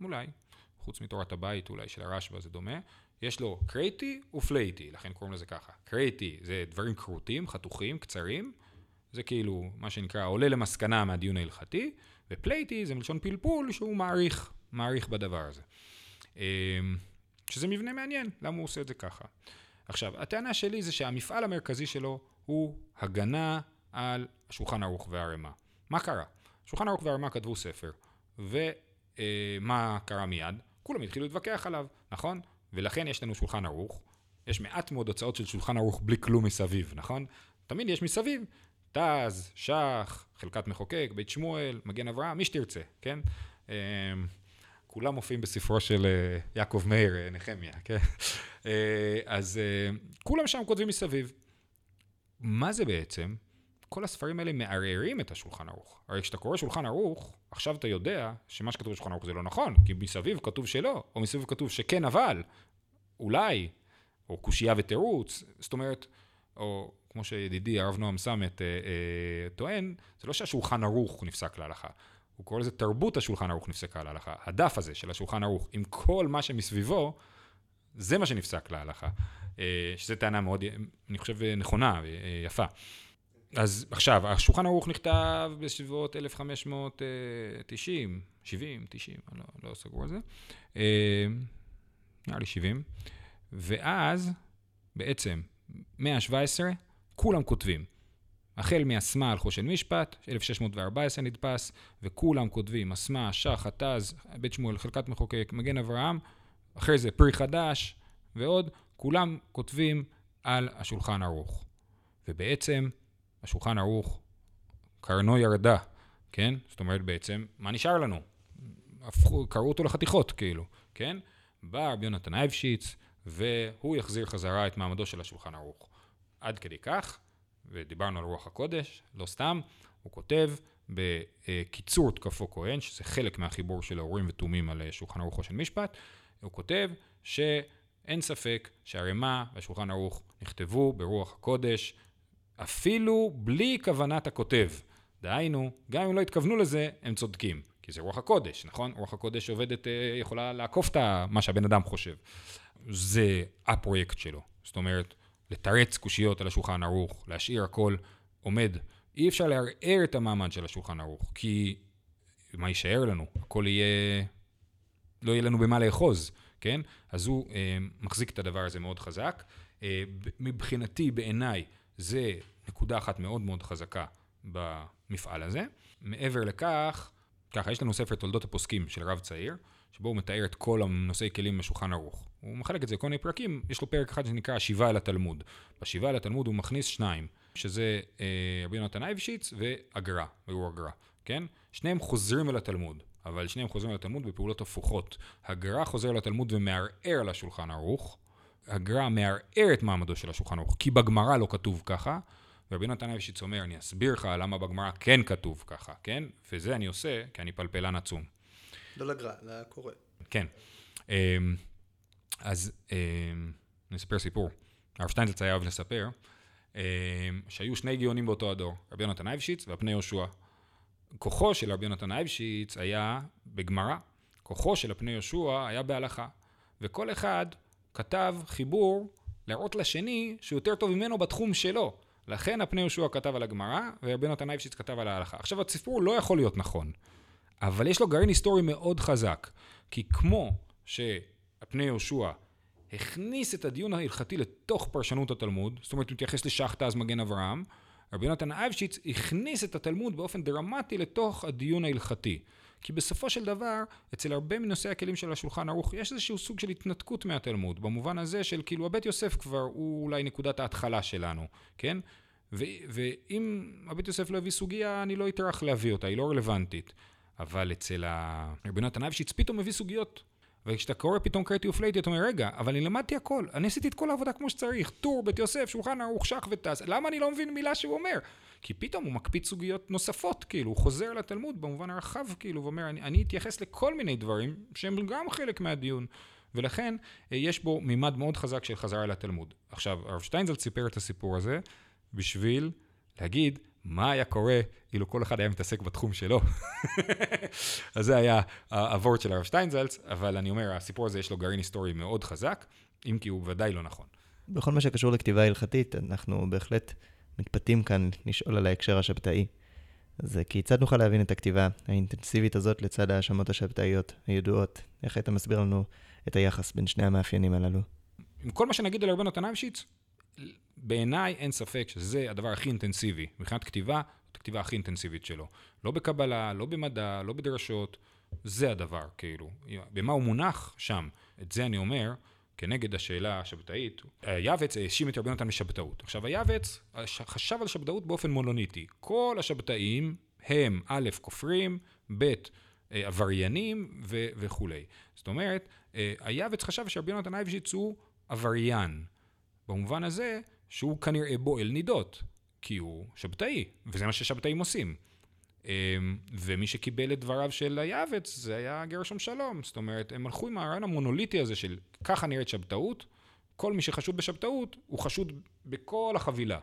אולי, חוץ מתורת הבית אולי של הרשב"א זה דומה, יש לו כרתי ופלתי, לכן קוראים לזה ככה. כרתי זה דברים כרותים, חתוכים, קצרים, זה כאילו מה שנקרא עולה למסקנה מהדיון ההלכתי, ופלתי זה מלשון פלפול שהוא מעריך, מעריך בדבר הזה. אמ, שזה מבנה מעניין, למה הוא עושה את זה ככה. עכשיו, הטענה שלי זה שהמפעל המרכזי שלו הוא הגנה על השולחן ערוך והערימה. מה קרה? שולחן ערוך והערימה כתבו ספר, ומה קרה מיד? כולם התחילו להתווכח עליו, נכון? ולכן יש לנו שולחן ערוך, יש מעט מאוד הוצאות של שולחן ערוך בלי כלום מסביב, נכון? תמיד יש מסביב תז, שח, חלקת מחוקק, בית שמואל, מגן אברהם, מי שתרצה, כן? אמ, כולם מופיעים בספרו של אה, יעקב מאיר, אה, נחמיה, כן? אה, אז כולם שם כותבים מסביב. מה זה בעצם? כל הספרים האלה מערערים את השולחן ערוך. הרי כשאתה קורא שולחן ערוך, עכשיו אתה יודע שמה שכתוב בשולחן ערוך זה לא נכון, כי מסביב כתוב שלא, או מסביב כתוב שכן אבל, אולי, או קושייה ותירוץ, זאת אומרת, או כמו שידידי הרב נועם סמט אה, אה, טוען, זה לא שהשולחן ערוך נפסק להלכה. הוא קורא לזה תרבות השולחן ערוך נפסקה להלכה. הדף הזה של השולחן ערוך, עם כל מה שמסביבו, זה מה שנפסק להלכה. אה, שזו טענה מאוד, אני חושב, נכונה ויפה. אז עכשיו, השולחן ערוך נכתב בסביבות 1590, 70, 90, אני לא, לא סגור על זה. אה, נראה לי 70. ואז, בעצם, 117, כולם כותבים. החל מאסמה על חושן משפט, 1614 נדפס, וכולם כותבים, אסמה, שח, עטז, בית שמואל, חלקת מחוקק, מגן אברהם, אחרי זה פרי חדש ועוד, כולם כותבים על השולחן ערוך. ובעצם, השולחן ערוך, קרנו ירדה, כן? זאת אומרת בעצם, מה נשאר לנו? הפכו, קראו אותו לחתיכות, כאילו, כן? בא רבי יונתן אייבשיץ, והוא יחזיר חזרה את מעמדו של השולחן ערוך. עד כדי כך, ודיברנו על רוח הקודש, לא סתם, הוא כותב בקיצור תקפו כהן, שזה חלק מהחיבור של האורים ותומים על שולחן ערוכו של משפט, הוא כותב שאין ספק שהרימה והשולחן ערוך נכתבו ברוח הקודש, אפילו בלי כוונת הכותב. דהיינו, גם אם לא התכוונו לזה, הם צודקים. כי זה רוח הקודש, נכון? רוח הקודש עובדת, אה, יכולה לעקוף את מה שהבן אדם חושב. זה הפרויקט שלו. זאת אומרת, לתרץ קושיות על השולחן ערוך, להשאיר הכל עומד. אי אפשר לערער את המעמד של השולחן ערוך, כי מה יישאר לנו? הכל יהיה... לא יהיה לנו במה לאחוז, כן? אז הוא אה, מחזיק את הדבר הזה מאוד חזק. אה, מבחינתי, בעיניי, זה נקודה אחת מאוד מאוד חזקה במפעל הזה. מעבר לכך, ככה, יש לנו ספר תולדות הפוסקים של רב צעיר, שבו הוא מתאר את כל הנושאי כלים בשולחן ערוך. הוא מחלק את זה לכל מיני פרקים, יש לו פרק אחד שנקרא השיבה אל התלמוד. בשיבה אל התלמוד הוא מכניס שניים, שזה אה, רבי יונתן אייבשיץ והגר"א, והוא הגר"א, כן? שניהם חוזרים אל התלמוד, אבל שניהם חוזרים אל התלמוד בפעולות הפוכות. הגר"א חוזר לתלמוד ומערער על השולחן ערוך, הגר"א מערער את מעמדו של השולחן ערוך, כי בגמרא לא כתוב ככה, ורבי נתן אייבשיץ אומר, אני אסביר לך למה בגמרא כן כתוב ככה, כן? וזה אני עושה כי אני פלפלן עצום. לא לגר"א, לקורא. כן. אמ, אז אמ, אני אספר סיפור. הרב שטיינזלץ היה אוהב לספר, אמ, שהיו שני גאונים באותו הדור, רבי יונתן אייבשיץ והפני יהושע. כוחו של רבי יונתן אייבשיץ היה בגמרא, כוחו של הפני יהושע היה בהלכה. וכל אחד כתב חיבור להראות לשני שהוא יותר טוב ממנו בתחום שלו. לכן הפני יהושע כתב על הגמרא, ורבי נתן אייבשיץ כתב על ההלכה. עכשיו, הסיפור לא יכול להיות נכון, אבל יש לו גרעין היסטורי מאוד חזק. כי כמו שהפני יהושע הכניס את הדיון ההלכתי לתוך פרשנות התלמוד, זאת אומרת, הוא מתייחס לשחטה אז מגן אברהם, רבי נתן אייבשיץ הכניס את התלמוד באופן דרמטי לתוך הדיון ההלכתי. כי בסופו של דבר, אצל הרבה מנושאי הכלים של השולחן ערוך, יש איזשהו סוג של התנתקות מהתלמוד, במובן הזה של כאילו הבית יוסף כבר הוא אולי נקודת ההתחלה שלנו, כן? ו- ואם הבית יוסף לא הביא סוגיה, אני לא אטרח להביא אותה, היא לא רלוונטית. אבל אצל רבי נתן אייבשיץ פתאום מביא סוגיות וכשאתה קורא פתאום קרטי ופלייטי, אתה אומר, רגע, אבל אני למדתי הכל, אני עשיתי את כל העבודה כמו שצריך, טור, בית יוסף, שולחן ערוך, שח וטס, למה אני לא מבין מילה שהוא אומר? כי פתאום הוא מקפיץ סוגיות נוספות, כאילו, הוא חוזר לתלמוד במובן הרחב, כאילו, ואומר, אני, אני אתייחס לכל מיני דברים שהם גם חלק מהדיון. ולכן, אה, יש בו מימד מאוד חזק של חזרה לתלמוד. עכשיו, הרב שטיינזלד סיפר את הסיפור הזה בשביל להגיד מה היה קורה אילו כל אחד היה מתעסק בתחום שלו. אז זה היה הוורד של הרב שטיינזלץ, אבל אני אומר, הסיפור הזה יש לו גרעין היסטורי מאוד חזק, אם כי הוא ודאי לא נכון. בכל מה שקשור לכתיבה הלכתית, אנחנו בהחלט מתפתים כאן לשאול על ההקשר השבתאי. אז כיצד נוכל להבין את הכתיבה האינטנסיבית הזאת לצד ההאשמות השבתאיות הידועות? איך היית מסביר לנו את היחס בין שני המאפיינים הללו? עם כל מה שנגיד על רבנו תנאבשיץ, בעיניי אין ספק שזה הדבר הכי אינטנסיבי. מבחינת כתיבה, זאת הכתיבה הכי אינטנסיבית שלו. לא בקבלה, לא במדע, לא בדרשות, זה הדבר, כאילו. במה הוא מונח? שם. את זה אני אומר, כנגד השאלה השבתאית. היעבץ האשים את רבי נתן בשבתאות. עכשיו, היעבץ חשב על שבתאות באופן מונוניטי. כל השבתאים הם א', כופרים, ב', אה, עבריינים ו- וכולי. זאת אומרת, אה, היעבץ חשב שרבי נתן אייבשיץ הוא עבריין. במובן הזה שהוא כנראה בועל נידות, כי הוא שבתאי, וזה מה ששבתאים עושים. אמ, ומי שקיבל את דבריו של היעבץ זה היה גרשום שלום. זאת אומרת, הם הלכו עם הרעיון המונוליטי הזה של ככה נראית שבתאות, כל מי שחשוד בשבתאות הוא חשוד בכל החבילה.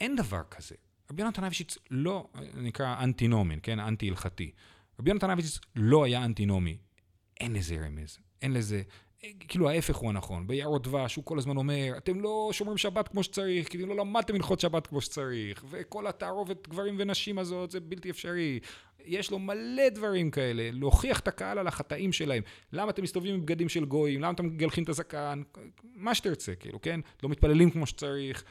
אין דבר כזה. רבי יונתן אבישיץ לא, נקרא אנטינומין, כן? אנטי הלכתי. רבי יונתן אבישיץ לא היה אנטינומי. אין לזה רמז. אין לזה, כאילו ההפך הוא הנכון, ביערות דבש הוא כל הזמן אומר, אתם לא שומרים שבת כמו שצריך, כי אתם לא למדתם הלכות שבת כמו שצריך, וכל התערובת גברים ונשים הזאת זה בלתי אפשרי. יש לו מלא דברים כאלה, להוכיח את הקהל על החטאים שלהם. למה אתם מסתובבים עם בגדים של גויים? למה אתם מגלחים את הזקן? מה שתרצה, כאילו, כן? לא מתפללים כמו שצריך.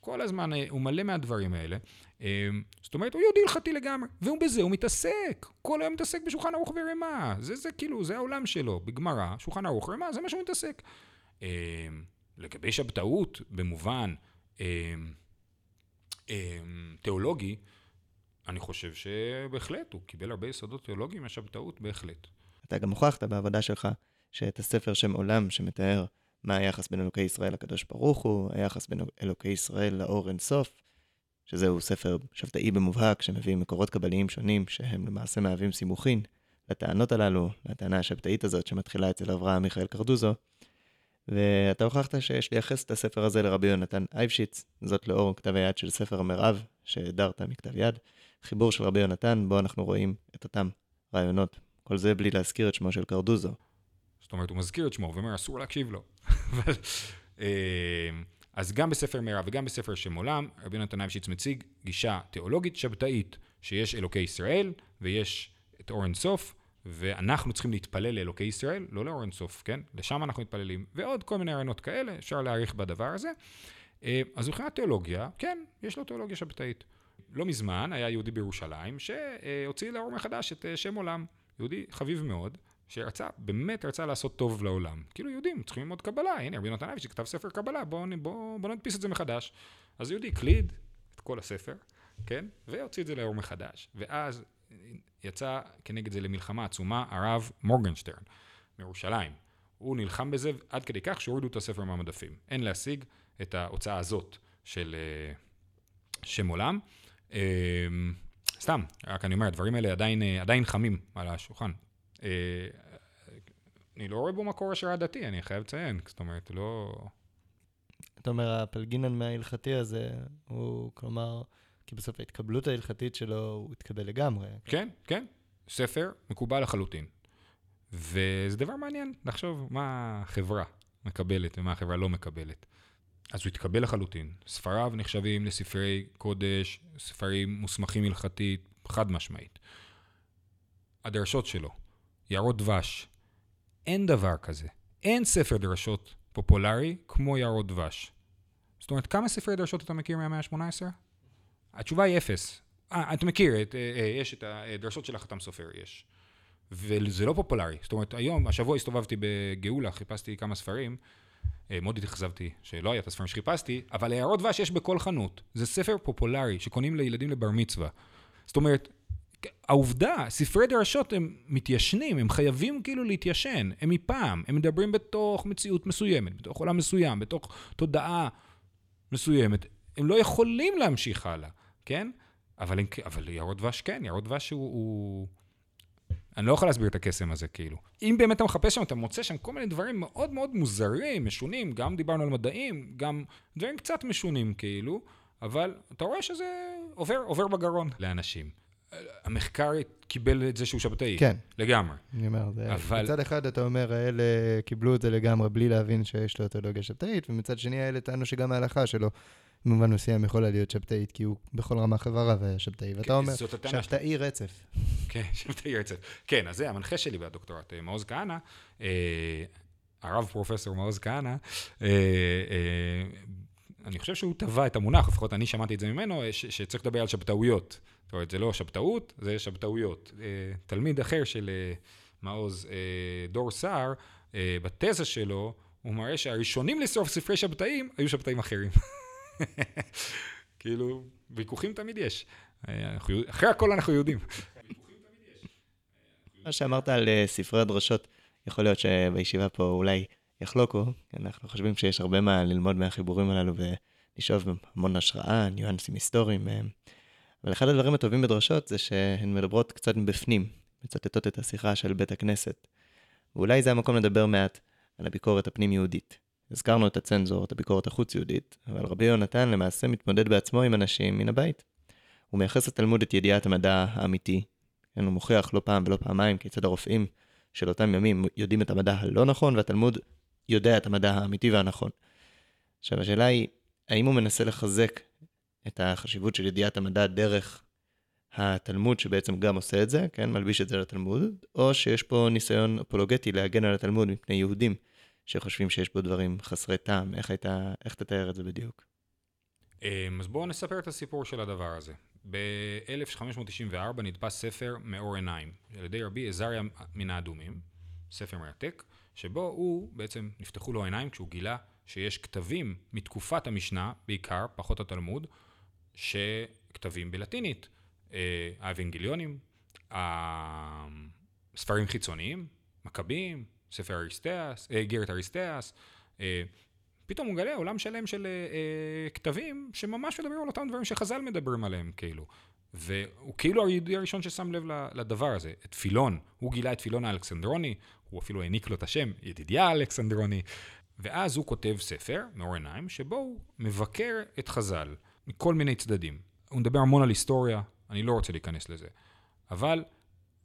כל הזמן אה, הוא מלא מהדברים האלה. אה, זאת אומרת, הוא יהודי הלכתי לגמרי, והוא בזה, הוא מתעסק. כל היום מתעסק בשולחן ערוך ורימה. זה, זה כאילו, זה העולם שלו. בגמרא, שולחן ערוך ורימה, זה מה שהוא מתעסק. אה, לגבי שבתאות, במובן תיאולוגי, אני חושב שבהחלט, הוא קיבל הרבה יסודות תיאולוגיים מהשבתאות, בהחלט. אתה גם הוכחת בעבודה שלך שאת הספר שם עולם שמתאר מה היחס בין אלוקי ישראל לקדוש ברוך הוא, היחס בין אלוקי ישראל לאור אינסוף, שזהו ספר שבתאי במובהק, שמביא מקורות קבליים שונים, שהם למעשה מהווים סימוכין לטענות הללו, לטענה השבתאית הזאת שמתחילה אצל אברהם מיכאל קרדוזו. ואתה הוכחת שיש לייחס את הספר הזה לרבי יונתן אייבשיץ, זאת לאור כתב היד של ספר המרעב, שהדרת מכתב יד, חיבור של רבי יונתן, בו אנחנו רואים את אותם רעיונות. כל זה בלי להזכיר את שמו של קרדוזו. זאת אומרת, הוא מזכיר את שמו ואומר, אסור להקשיב לו. אה, אז גם בספר מרע וגם בספר שם עולם, רבי נתן אייבשיץ מציג גישה תיאולוגית שבתאית, שיש אלוקי ישראל ויש את אור אינסוף, ואנחנו צריכים להתפלל לאלוקי ישראל, לא לאור אינסוף, כן? לשם אנחנו מתפללים, ועוד כל מיני רעיונות כאלה, אפשר להעריך בדבר הזה. אה, אז מבחינת תיאולוגיה, כן, יש לו תיאולוגיה שבתאית. לא מזמן היה יהודי בירושלים שהוציא לאור מחדש את אה, שם עולם. יהודי חביב מאוד, שרצה, באמת רצה לעשות טוב לעולם. כאילו יהודים צריכים ללמוד קבלה, הנה רבי נתן אביש שכתב ספר קבלה, בואו בוא, בוא נדפיס את זה מחדש. אז יהודי הקליד את כל הספר, כן? והוציא את זה לאור מחדש. ואז יצא כנגד זה למלחמה עצומה הרב מורגנשטרן מירושלים. הוא נלחם בזה עד כדי כך שהורידו את הספר מהמדפים. אין להשיג את ההוצאה הזאת של אה, שם עולם. אה, סתם, רק אני אומר, הדברים האלה עדיין, אה, עדיין חמים על השולחן. אה, אני לא רואה בו מקור השראה דתי, אני חייב לציין, זאת אומרת, לא... אתה אומר, הפלגינן מההלכתי הזה, הוא, כלומר, כי בסוף ההתקבלות ההלכתית שלו, הוא התקבל לגמרי. כן, כן, ספר מקובל לחלוטין. וזה דבר מעניין לחשוב מה החברה מקבלת ומה החברה לא מקבלת. אז הוא התקבל לחלוטין. ספריו נחשבים לספרי קודש, ספרים מוסמכים הלכתית, חד משמעית. הדרשות שלו, יערות דבש, אין דבר כזה. אין ספר דרשות פופולרי כמו יערות דבש. זאת אומרת, כמה ספרי דרשות אתה מכיר מהמאה ה-18? התשובה היא אפס. אה, אתה מכיר, את, אה, אה, יש את הדרשות של החתם סופר, יש. וזה לא פופולרי. זאת אומרת, היום, השבוע הסתובבתי בגאולה, חיפשתי כמה ספרים, אה, מאוד התאכזבתי שלא היה את הספרים שחיפשתי, אבל הערות דבש יש בכל חנות. זה ספר פופולרי שקונים לילדים לבר מצווה. זאת אומרת, העובדה, ספרי דרשות הם מתיישנים, הם חייבים כאילו להתיישן, הם מפעם, הם מדברים בתוך מציאות מסוימת, בתוך עולם מסוים, בתוך תודעה מסוימת. הם לא יכולים להמשיך הלאה, כן? אבל, אבל יערות דבש כן, יערות דבש הוא, הוא... אני לא יכול להסביר את הקסם הזה, כאילו. אם באמת אתה מחפש שם, אתה מוצא שם כל מיני דברים מאוד מאוד מוזרים, משונים, גם דיברנו על מדעים, גם דברים קצת משונים, כאילו, אבל אתה רואה שזה עובר, עובר בגרון לאנשים. המחקר קיבל את זה שהוא שבתאי. כן. לגמרי. אני אומר, זה... אבל... מצד אחד אתה אומר, האלה קיבלו את זה לגמרי בלי להבין שיש לו תיאולוגיה שבתאית, ומצד שני האלה טענו שגם ההלכה שלו, במובן מסוים, יכולה להיות שבתאית, כי הוא בכל רמה חברה היה שבתאי. ואתה כן, אומר, שבתאי רצף. כן, שבתאי רצף. כן, אז זה המנחה שלי בדוקטורט, אה, מעוז כהנא, אה, הרב פרופסור מעוז כהנא, אה, אני חושב שהוא טבע את המונח, לפחות אני שמעתי את זה ממנו, שצריך לדבר על שבתאויות. זאת אומרת, זה לא שבתאות, זה שבתאויות. תלמיד אחר של מעוז, דור סער, בתזה שלו, הוא מראה שהראשונים לשרוף ספרי שבתאים היו שבתאים אחרים. כאילו, ויכוחים תמיד יש. אחרי הכל אנחנו יהודים. מה שאמרת על אה, ספרי הדרשות, יכול להיות שבישיבה פה אולי יחלוקו, אנחנו חושבים שיש הרבה מה ללמוד מהחיבורים הללו ולשאוב המון השראה, ניואנסים היסטוריים מהם. אבל אחד הדברים הטובים בדרשות זה שהן מדברות קצת מבפנים, מצטטות את השיחה של בית הכנסת. ואולי זה המקום לדבר מעט על הביקורת הפנים-יהודית. הזכרנו את הצנזור, את הביקורת החוץ-יהודית, אבל רבי יונתן למעשה מתמודד בעצמו עם אנשים מן הבית. הוא מייחס לתלמוד את ידיעת המדע האמיתי. כן, הוא מוכיח לא פעם ולא פעמיים כיצד הרופאים של אותם ימים יודעים את המדע הלא נכון, והתלמוד יודע את המדע האמיתי והנכון. עכשיו, השאלה היא, האם הוא מנסה לחזק את החשיבות של ידיעת המדע דרך התלמוד שבעצם גם עושה את זה, כן, מלביש את זה לתלמוד, או שיש פה ניסיון אפולוגטי להגן על התלמוד מפני יהודים שחושבים שיש בו דברים חסרי טעם. איך הייתה, איך תתאר את זה בדיוק? אמ, אז בואו נספר את הסיפור של הדבר הזה. ב-1594 נדפס ספר מאור עיניים, על ידי רבי עזריה מן האדומים, ספר מרתק, שבו הוא, בעצם נפתחו לו העיניים כשהוא גילה שיש כתבים מתקופת המשנה, בעיקר, פחות התלמוד, שכתבים בלטינית. אה, האבנגליונים, הספרים חיצוניים, מכבים, ספר אריסטאס, אה, גרת אריסטאס, אה, פתאום הוא מגלה עולם שלם של אה, אה, כתבים שממש מדברים על אותם דברים שחז"ל מדברים עליהם, כאילו. והוא כאילו היהודי הראשון ששם לב לדבר הזה, את פילון, הוא גילה את פילון האלכסנדרוני, הוא אפילו העניק לו את השם, ידידיה האלכסנדרוני, ואז הוא כותב ספר, מאור עיניים, שבו הוא מבקר את חז"ל, מכל מיני צדדים. הוא מדבר המון על היסטוריה, אני לא רוצה להיכנס לזה, אבל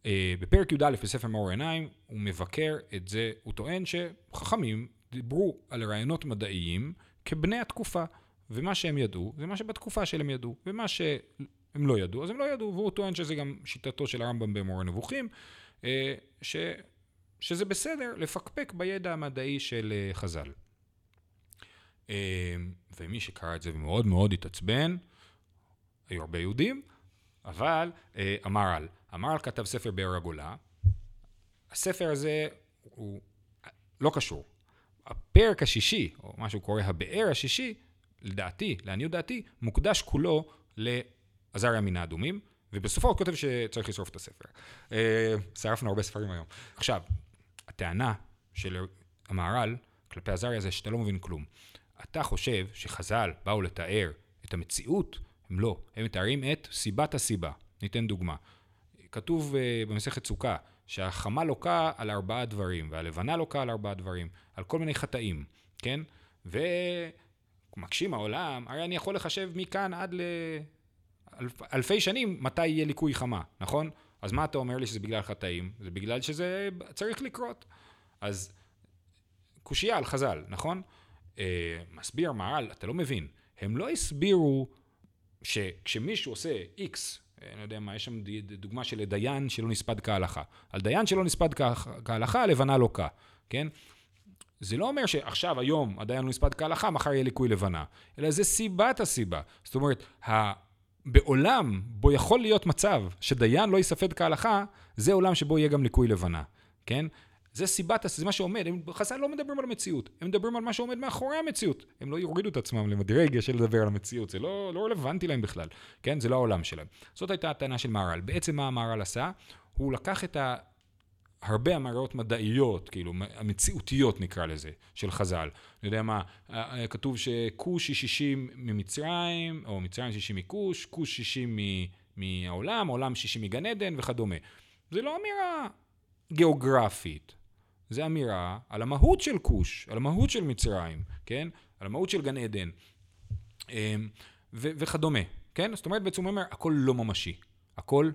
אה, בפרק י"א בספר מאור עיניים, הוא מבקר את זה, הוא טוען שחכמים דיברו על רעיונות מדעיים כבני התקופה, ומה שהם ידעו, זה מה שבתקופה שלהם ידעו, ומה שהם לא ידעו, אז הם לא ידעו, והוא טוען שזה גם שיטתו של הרמב"ם במורה נבוכים, אה, ש, שזה בסדר לפקפק בידע המדעי של אה, חז"ל. ומי שקרא את זה ומאוד מאוד התעצבן, היו הרבה יהודים, אבל המהר"ל, המהר"ל כתב ספר באר הגולה, הספר הזה הוא לא קשור. הפרק השישי, או מה שהוא קורא הבאר השישי, לדעתי, לעניות דעתי, מוקדש כולו לעזריה מן האדומים, ובסופו הוא כותב שצריך לשרוף את הספר. אה, שרפנו הרבה ספרים היום. עכשיו, הטענה של המהר"ל כלפי עזריה זה שאתה לא מבין כלום. אתה חושב שחז"ל באו לתאר את המציאות? הם לא. הם מתארים את סיבת הסיבה. ניתן דוגמה. כתוב uh, במסכת סוכה שהחמה לוקה על ארבעה דברים, והלבנה לוקה על ארבעה דברים, על כל מיני חטאים, כן? ומקשים העולם, הרי אני יכול לחשב מכאן עד לאלפי שנים מתי יהיה ליקוי חמה, נכון? אז מה אתה אומר לי שזה בגלל חטאים? זה בגלל שזה צריך לקרות. אז קושייה על חז"ל, נכון? אה, מסביר מהר"ל, אתה לא מבין, הם לא הסבירו שכשמישהו עושה איקס, אני לא יודע מה, יש שם דוגמה של דיין שלא נספד כהלכה. על דיין שלא נספד כהלכה, הלבנה לוקה, כן? זה לא אומר שעכשיו, היום, הדיין לא נספד כהלכה, מחר יהיה ליקוי לבנה, אלא זה סיבת הסיבה. זאת אומרת. בעולם בו יכול להיות מצב שדיין לא ייספד כהלכה, זה עולם שבו יהיה גם ליקוי לבנה, כן? זה סיבת, זה מה שעומד, הם חז"ל לא מדברים על המציאות, הם מדברים על מה שעומד מאחורי המציאות. הם לא יורידו את עצמם למדרגה של לדבר על המציאות, זה לא, לא רלוונטי להם בכלל, כן? זה לא העולם שלהם. זאת הייתה הטענה של מהר"ל. בעצם מה המהר"ל עשה? הוא לקח את ה... הרבה אמירות מדעיות, כאילו, המציאותיות נקרא לזה, של חז"ל. אני יודע מה, כתוב שכוש היא 60 ממצרים, או מצרים 60 מכוש, כוש 60 מהעולם, עולם 60 מגן עדן וכדומה. זה לא אמירה גיאוגרפית, זה אמירה על המהות של כוש, על המהות של מצרים, כן? על המהות של גן עדן, אמ, וכדומה, כן? זאת אומרת, בעצם הוא אומר, הכל לא ממשי, הכל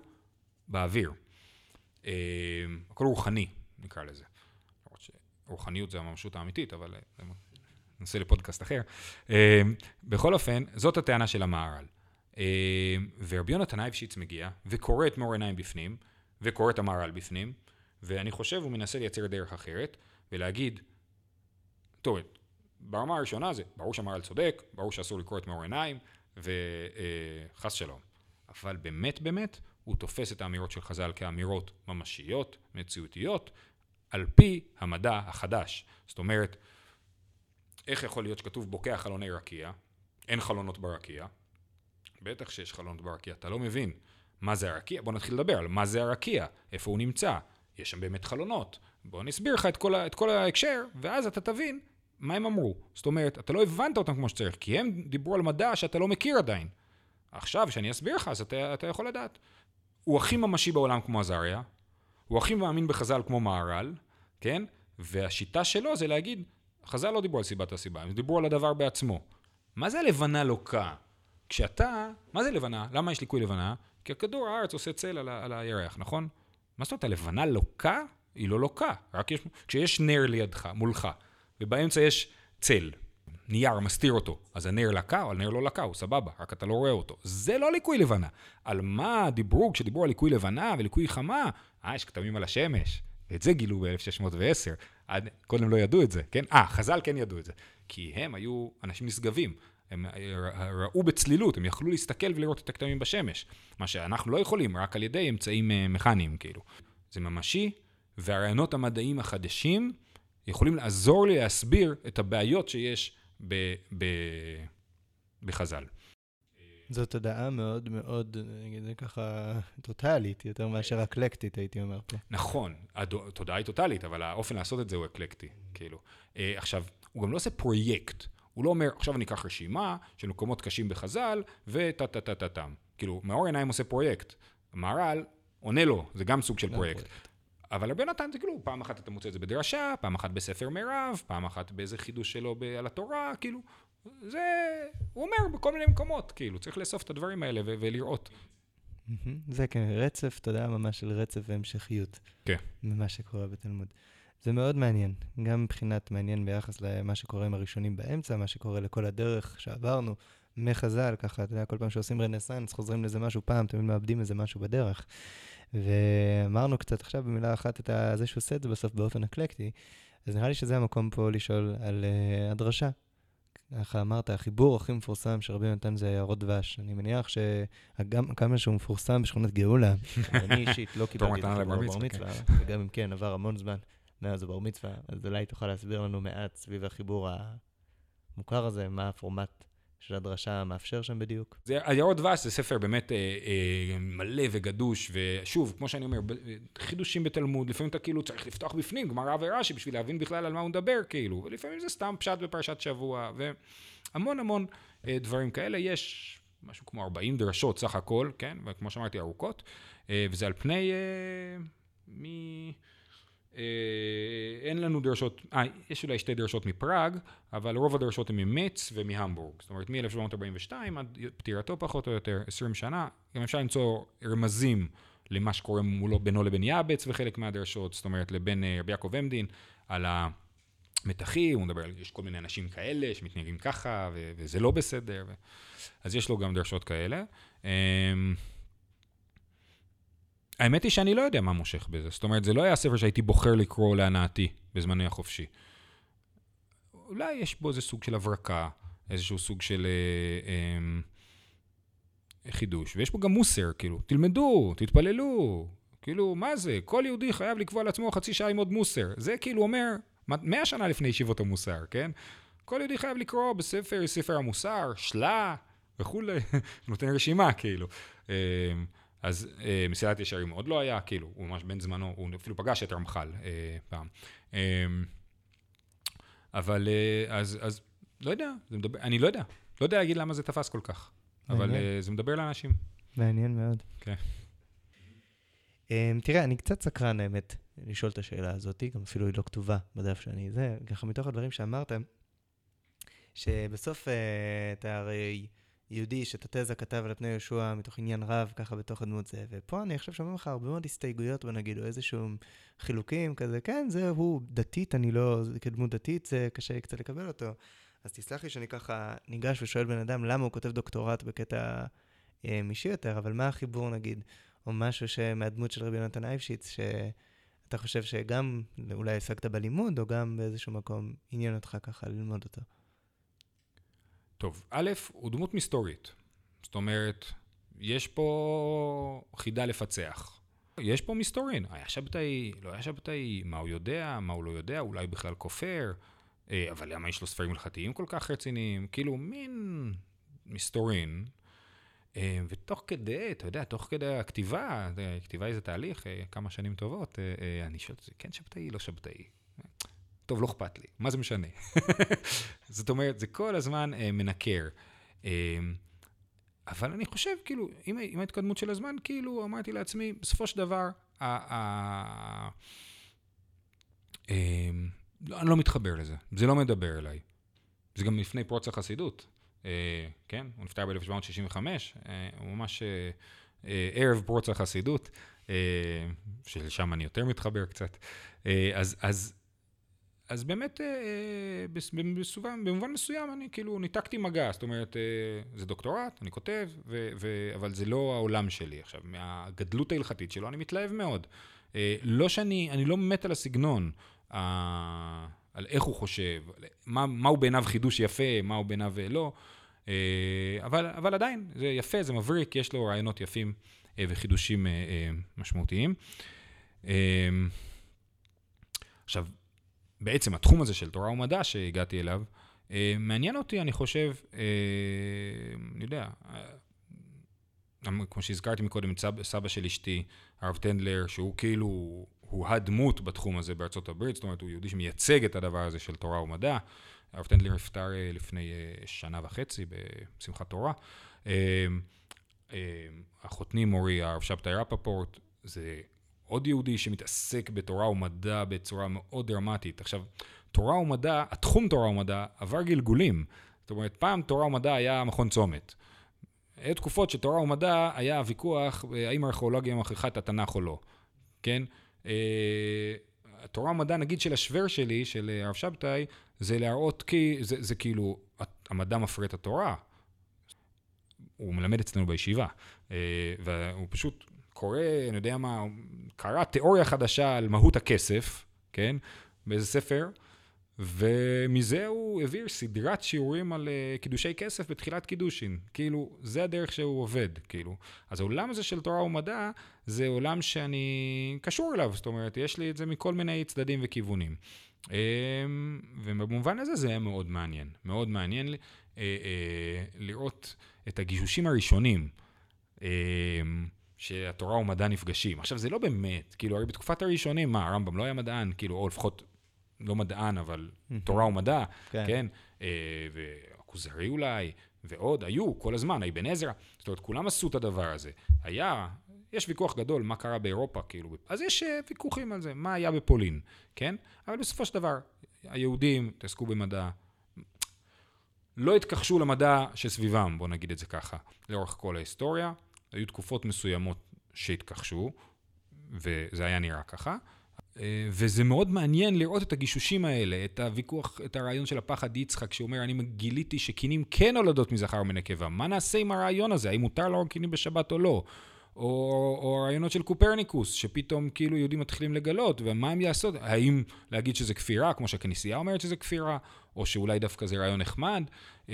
באוויר. אמ, הכל רוחני, נקרא לזה. רוחניות זה הממשות האמיתית, אבל אה, ננסה לפודקאסט אחר. אמ, בכל אופן, זאת הטענה של המהר"ל. ורבי יונתן אייבשיץ מגיע וקורא את מאור עיניים בפנים, וקורא את המהר"ל בפנים, ואני חושב הוא מנסה לייצר דרך אחרת, ולהגיד, טוב, ברמה הראשונה זה, ברור שהמהר"ל צודק, ברור שאסור לקרוא את מאור עיניים, וחס אה, שלום. אבל באמת באמת, הוא תופס את האמירות של חז"ל כאמירות ממשיות, מציאותיות, על פי המדע החדש. זאת אומרת, איך יכול להיות שכתוב בוקע חלוני רקיע, אין חלונות ברקיע, בטח שיש חלונות ברקיע, אתה לא מבין מה זה הרקיע, בוא נתחיל לדבר על מה זה הרקיע, איפה הוא נמצא, יש שם באמת חלונות. בוא אני אסביר לך את כל, את כל ההקשר, ואז אתה תבין מה הם אמרו. זאת אומרת, אתה לא הבנת אותם כמו שצריך, כי הם דיברו על מדע שאתה לא מכיר עדיין. עכשיו, כשאני אסביר לך, אז אתה, אתה יכול לדעת. הוא הכי ממשי בעולם כמו עזריה, הוא הכי מאמין בחז"ל כמו מהר"ל, כן? והשיטה שלו זה להגיד, חז"ל לא דיברו על סיבת הסיבה, הם דיברו על הדבר בעצמו. מה זה הלבנה לוקה? כשאתה, מה זה לבנה? למה יש ליקוי לבנה? כי הכדור הארץ עושה צל על, על הירח, נכון? מה זאת אומרת, הלבנה לוקה? היא לא לוקה. רק יש, כשיש נר לידך, מולך, ובאמצע יש צל, נייר מסתיר אותו, אז הנר לקה או הנר לא לקה, הוא סבבה, רק אתה לא רואה אותו. זה לא ליקוי לבנה. על מה דיברו כשדיברו על ליקוי לבנה וליקוי חמה? אה, יש כתמים על השמש. ואת זה גילו ב-1610. קודם לא ידעו את זה, כן? אה, חז"ל כן ידעו את זה. כי הם היו אנשים נשגבים. הם ראו בצלילות, הם יכלו להסתכל ולראות את הכתמים בשמש. מה שאנחנו לא יכולים, רק על ידי אמצעים אה, מכניים, כאילו. זה ממשי, והרעיונות המדעיים החדשים יכולים לעזור לי להסביר את הבעיות שיש ב, ב, בחז"ל. זו תודעה מאוד מאוד, נגיד זה ככה, טוטאלית, יותר מאשר אקלקטית, הייתי אומר פה. נכון, התודעה היא טוטאלית, אבל האופן לעשות את זה הוא אקלקטי, כאילו. אה, עכשיו, הוא גם לא עושה פרויקט. הוא לא אומר, עכשיו אני אקח רשימה של מקומות קשים בחז"ל, וטה טה טה טה טם. כאילו, מאור עיניים עושה פרויקט. המהר"ל עונה לו, זה גם סוג של פרויקט. אבל רבי נתן זה כאילו, פעם אחת אתה מוצא את זה בדרשה, פעם אחת בספר מירב, פעם אחת באיזה חידוש שלו ב- על התורה, כאילו, זה, הוא אומר בכל מיני מקומות, כאילו, צריך לאסוף את הדברים האלה ו- ולראות. זה כן, רצף, אתה יודע, ממש של רצף והמשכיות. כן. ממה שקורה בתלמוד. זה מאוד מעניין, גם מבחינת מעניין ביחס למה שקורה עם הראשונים באמצע, מה שקורה לכל הדרך שעברנו מחז"ל, ככה, אתה יודע, כל פעם שעושים רנסאנס, חוזרים לזה משהו פעם, תמיד מאבדים איזה משהו בדרך. ואמרנו קצת עכשיו במילה אחת את זה שהוא עושה את זה בסוף באופן אקלקטי, אז נראה לי שזה המקום פה לשאול על uh, הדרשה. ככה אמרת, החיבור הכי מפורסם שרבי נתן זה עיירות דבש. אני מניח שגם כמה שהוא מפורסם בשכונת גאולה, אני אישית לא קיבלתי את זה בבר מצווה, כן. וגם אם כן, עבר המון זמן. מאז הבר מצווה, אז אולי תוכל להסביר לנו מעט סביב החיבור המוכר הזה, מה הפורמט של הדרשה מאפשר שם בדיוק. זה, היערות דבש זה ספר באמת אה, אה, מלא וגדוש, ושוב, כמו שאני אומר, חידושים בתלמוד, לפעמים אתה כאילו צריך לפתוח בפנים, גמרא ורש"י, בשביל להבין בכלל על מה הוא מדבר, כאילו, ולפעמים זה סתם פשט בפרשת שבוע, והמון המון אה, דברים כאלה. יש משהו כמו 40 דרשות סך הכל, כן, וכמו שאמרתי, ארוכות, אה, וזה על פני... אה, מ... אה, אין לנו דרשות, אה, יש אולי שתי דרשות מפראג, אבל רוב הדרשות הן ממץ ומהמבורג. זאת אומרת, מ-1742 עד פטירתו פחות או יותר, 20 שנה, גם אפשר למצוא רמזים למה שקורה מולו, בינו לבין יעבץ וחלק מהדרשות, זאת אומרת, לבין אה, רבי יעקב עמדין, על מתחי, הוא מדבר על, יש כל מיני אנשים כאלה שמתנהגים ככה, ו- וזה לא בסדר. ו- אז יש לו גם דרשות כאלה. אמ, האמת היא שאני לא יודע מה מושך בזה. זאת אומרת, זה לא היה ספר שהייתי בוחר לקרוא להנאתי בזמני החופשי. אולי יש בו איזה סוג של הברקה, איזשהו סוג של אה, אה, חידוש, ויש בו גם מוסר, כאילו, תלמדו, תתפללו, כאילו, מה זה? כל יהודי חייב לקבוע לעצמו חצי שעה עם עוד מוסר. זה כאילו אומר, מאה שנה לפני ישיבות המוסר, כן? כל יהודי חייב לקרוא בספר, ספר המוסר, שלה וכולי, נותן רשימה, כאילו. אה, אז אה, מסילת ישרים עוד לא היה, כאילו, הוא ממש בן זמנו, הוא אפילו פגש את רמח"ל אה, פעם. אה, אבל אה, אז, אז לא יודע, מדבר, אני לא יודע, לא יודע להגיד למה זה תפס כל כך, אבל אה, זה מדבר לאנשים. מעניין מאוד. כן. Um, תראה, אני קצת סקרן, האמת, לשאול את השאלה הזאת, גם אפילו היא לא כתובה בדף שאני זה, ככה מתוך הדברים שאמרת, שבסוף uh, אתה הרי יהודי שאת התזה כתב על פני יהושע מתוך עניין רב, ככה בתוך הדמות זה, ופה אני עכשיו שומע לך הרבה מאוד הסתייגויות, בוא נגיד, או איזשהו חילוקים כזה, כן, זה הוא דתית, אני לא, כדמות דתית, זה קשה לי קצת לקבל אותו. אז תסלח לי שאני ככה ניגש ושואל בן אדם למה הוא כותב דוקטורט בקטע אה, אישי יותר, אבל מה החיבור נגיד, או משהו שמהדמות של רבי נתן אייבשיץ, שאתה חושב שגם אולי השגת בלימוד, או גם באיזשהו מקום עניין אותך ככה ללמוד אותו. טוב, א', הוא דמות מסתורית. זאת אומרת, יש פה חידה לפצח. יש פה מסתורין, היה שבתאי, לא היה שבתאי, מה הוא יודע, מה הוא לא יודע, אולי בכלל כופר, אה, אבל למה יש לו ספרים הלכתיים כל כך רציניים? כאילו, מין מסתורין. אה, ותוך כדי, אתה יודע, תוך כדי הכתיבה, כתיבה איזה תהליך, אה, כמה שנים טובות, אני שואל, כן שבתאי, לא שבתאי. טוב, לא אכפת לי, מה זה משנה? זאת אומרת, זה כל הזמן אה, מנקר. אה, אבל אני חושב, כאילו, עם, עם ההתקדמות של הזמן, כאילו, אמרתי לעצמי, בסופו של דבר, ה, ה, אה, לא, אני לא מתחבר לזה, זה לא מדבר אליי. זה גם לפני פרוץ החסידות, אה, כן? הוא נפטר ב-1765, אה, הוא ממש אה, אה, ערב פרוץ החסידות, אה, שלשם אני יותר מתחבר קצת. אה, אז, אז אז באמת, אה, בסובן, במובן מסוים, אני כאילו ניתקתי מגע, זאת אומרת, אה, זה דוקטורט, אני כותב, ו, ו, אבל זה לא העולם שלי. עכשיו, מהגדלות ההלכתית שלו אני מתלהב מאוד. אה, לא שאני, אני לא מת על הסגנון, אה, על איך הוא חושב, מה, מה הוא בעיניו חידוש יפה, מה הוא בעיניו לא, אה, אבל, אבל עדיין, זה יפה, זה מבריק, יש לו רעיונות יפים אה, וחידושים אה, אה, משמעותיים. אה, עכשיו, בעצם התחום הזה של תורה ומדע שהגעתי אליו, אה, מעניין אותי, אני חושב, אה, אני יודע, אה, כמו שהזכרתי מקודם, סבא, סבא של אשתי, הרב טנדלר, שהוא כאילו, הוא הדמות בתחום הזה בארצות הברית, זאת אומרת, הוא יהודי שמייצג את הדבר הזה של תורה ומדע. הרב טנדלר נפטר לפני שנה וחצי בשמחת תורה. החותני מורי, הרב שבתאי רפפורט, זה עוד יהודי שמתעסק בתורה ומדע בצורה מאוד דרמטית. עכשיו, תורה ומדע, התחום תורה ומדע עבר גלגולים. זאת אומרת, פעם תורה ומדע היה מכון צומת. היו תקופות שתורה ומדע היה ויכוח האם הארכיאולוגיה מכריחה את התנ"ך או לא, כן? אה, התורה ומדע, נגיד של השוור שלי, של הרב שבתאי, זה להראות כי, זה, זה כאילו, המדע מפרה את התורה. הוא מלמד אצלנו בישיבה, אה, והוא פשוט קורא, אני יודע מה, קרא תיאוריה חדשה על מהות הכסף, כן? באיזה ספר, ומזה הוא העביר סדרת שיעורים על uh, קידושי כסף בתחילת קידושין. כאילו, זה הדרך שהוא עובד, כאילו. אז העולם הזה של תורה ומדע, זה עולם שאני קשור אליו, זאת אומרת, יש לי את זה מכל מיני צדדים וכיוונים. Um, ובמובן הזה זה היה מאוד מעניין. מאוד מעניין uh, לראות את הגישושים הראשונים. שהתורה ומדע נפגשים. עכשיו, זה לא באמת, כאילו, הרי בתקופת הראשונים, מה, הרמב"ם לא היה מדען, כאילו, או לפחות לא מדען, אבל תורה ומדע, כן? כן? אה, והכוזרי אולי, ועוד, היו כל הזמן, אבן עזרא, זאת אומרת, כולם עשו את הדבר הזה. היה, יש ויכוח גדול מה קרה באירופה, כאילו, אז יש אה, ויכוחים על זה, מה היה בפולין, כן? אבל בסופו של דבר, היהודים התעסקו במדע, לא התכחשו למדע שסביבם, בוא נגיד את זה ככה, לאורך כל ההיסטוריה. היו תקופות מסוימות שהתכחשו, וזה היה נראה ככה. אה, וזה מאוד מעניין לראות את הגישושים האלה, את הוויכוח, את הרעיון של הפחד יצחק, שאומר, אני גיליתי שקינים כן נולדות מזכר ומנקבה. מה נעשה עם הרעיון הזה? האם מותר להרוג קינים בשבת או לא? או, או הרעיונות של קופרניקוס, שפתאום כאילו יהודים מתחילים לגלות, ומה הם יעשו? האם להגיד שזה כפירה, כמו שהכנסייה אומרת שזה כפירה, או שאולי דווקא זה רעיון נחמד, אמ,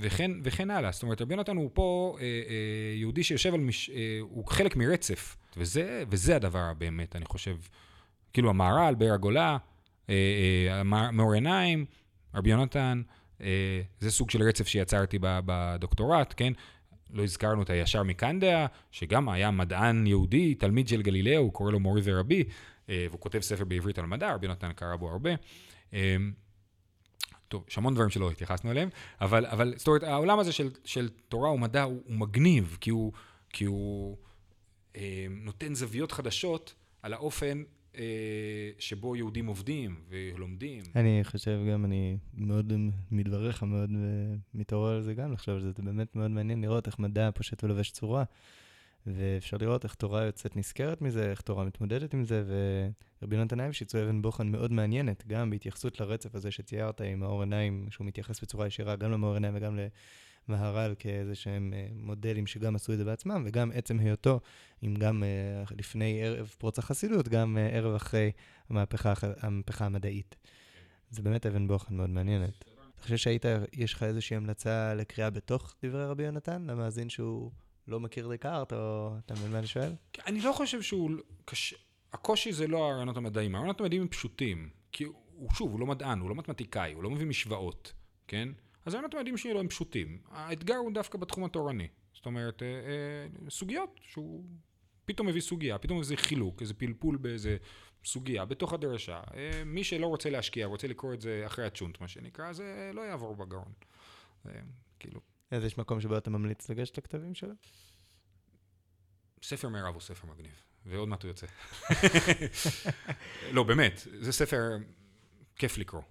וכן, וכן הלאה. זאת אומרת, רבי יונתן הוא פה אה, אה, יהודי שיושב על, מש, אה, הוא חלק מרצף, וזה, וזה הדבר הבאמת, אני חושב, כאילו המהר"ל, באר הגולה, מאור עיניים, רבי יונתן, זה סוג של רצף שיצרתי בדוקטורט, כן? לא הזכרנו את הישר מקנדיה, שגם היה מדען יהודי, תלמיד של גלילאו, הוא קורא לו מורי ורבי, אה, והוא כותב ספר בעברית על מדע, רבי נתן קרא בו הרבה. טוב, יש המון דברים שלא התייחסנו אליהם, אבל, אבל זאת אומרת, העולם הזה של, של תורה ומדע הוא, הוא מגניב, כי הוא, כי הוא אה, נותן זוויות חדשות על האופן אה, שבו יהודים עובדים ולומדים. אני חושב גם, אני מאוד מדבריך, מאוד אה, מתעורר על זה גם, לחשוב על זה, זה באמת מאוד מעניין לראות איך מדע פושט ולובש צורה, ואפשר לראות איך תורה יוצאת נשכרת מזה, איך תורה מתמודדת עם זה, ורבי נתן אייבשיץ הוא אבן בוחן מאוד מעניינת, גם בהתייחסות לרצף הזה שציירת עם מאור עיניים, שהוא מתייחס בצורה ישירה גם למאור עיניים וגם ל... מהר"ל כאיזה שהם אה, מודלים שגם עשו את זה בעצמם, וגם עצם היותו, אם גם אה, לפני ערב פרוץ החסידות, גם אה, ערב אחרי המהפכה, המהפכה המדעית. זה באמת אבן בוחן מאוד מעניינת. אתה חושב שהיית, יש לך איזושהי המלצה לקריאה בתוך דברי רבי יונתן, למאזין שהוא לא מכיר דקארט, או אתה מבין מה אני שואל? אני לא חושב שהוא קשה. הקושי זה לא הרעיונות המדעיים, הרעיונות המדעיים הם פשוטים. כי הוא, שוב, הוא לא מדען, הוא לא מתמטיקאי, הוא לא מביא משוואות, כן? אז הרעיונות המדעיים שלו הם פשוטים. האתגר הוא דווקא בתחום התורני. זאת אומרת, אה, אה, סוגיות שהוא פתאום מביא סוגיה, פתאום איזה חילוק, איזה פלפול באיזה סוגיה בתוך הדרשה. אה, מי שלא רוצה להשקיע, רוצה לקרוא את זה אחרי הצ'ונט, מה שנקרא, זה לא יעבור בגרון. כאילו... אז יש מקום שבו אתה ממליץ לגשת לכתבים שלו? ספר מירב הוא ספר מגניב, ועוד מעט הוא יוצא. לא, באמת, זה ספר כיף לקרוא.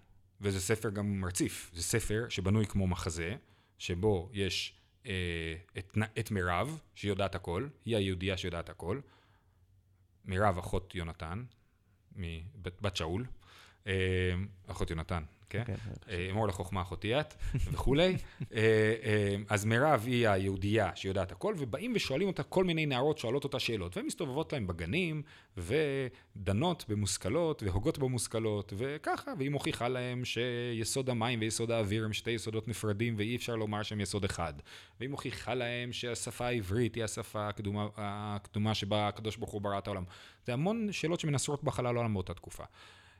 וזה ספר גם מרציף. זה ספר שבנוי כמו מחזה, שבו יש אה, את, את מירב, שהיא יודעת הכל, היא היהודייה שיודעת הכל. מירב, אחות יונתן, בת שאול, אה, אחות יונתן, כן? כן אה, אמור לחוכמה אחותי את, וכולי. אה, אה, אז מירב היא היהודייה שיודעת הכל, ובאים ושואלים אותה, כל מיני נערות שואלות אותה שאלות, והן מסתובבות להם בגנים, ודנות במושכלות, והוגות במושכלות, וככה, והיא מוכיחה להם שיסוד המים ויסוד האוויר הם שתי יסודות נפרדים, ואי אפשר לומר שהם יסוד אחד. והיא מוכיחה להם שהשפה העברית היא השפה הקדומה, הקדומה שבה הקדוש ברוך הוא ברא את העולם. זה המון שאלות שמנסרות בחלל העולם באותה תקופה.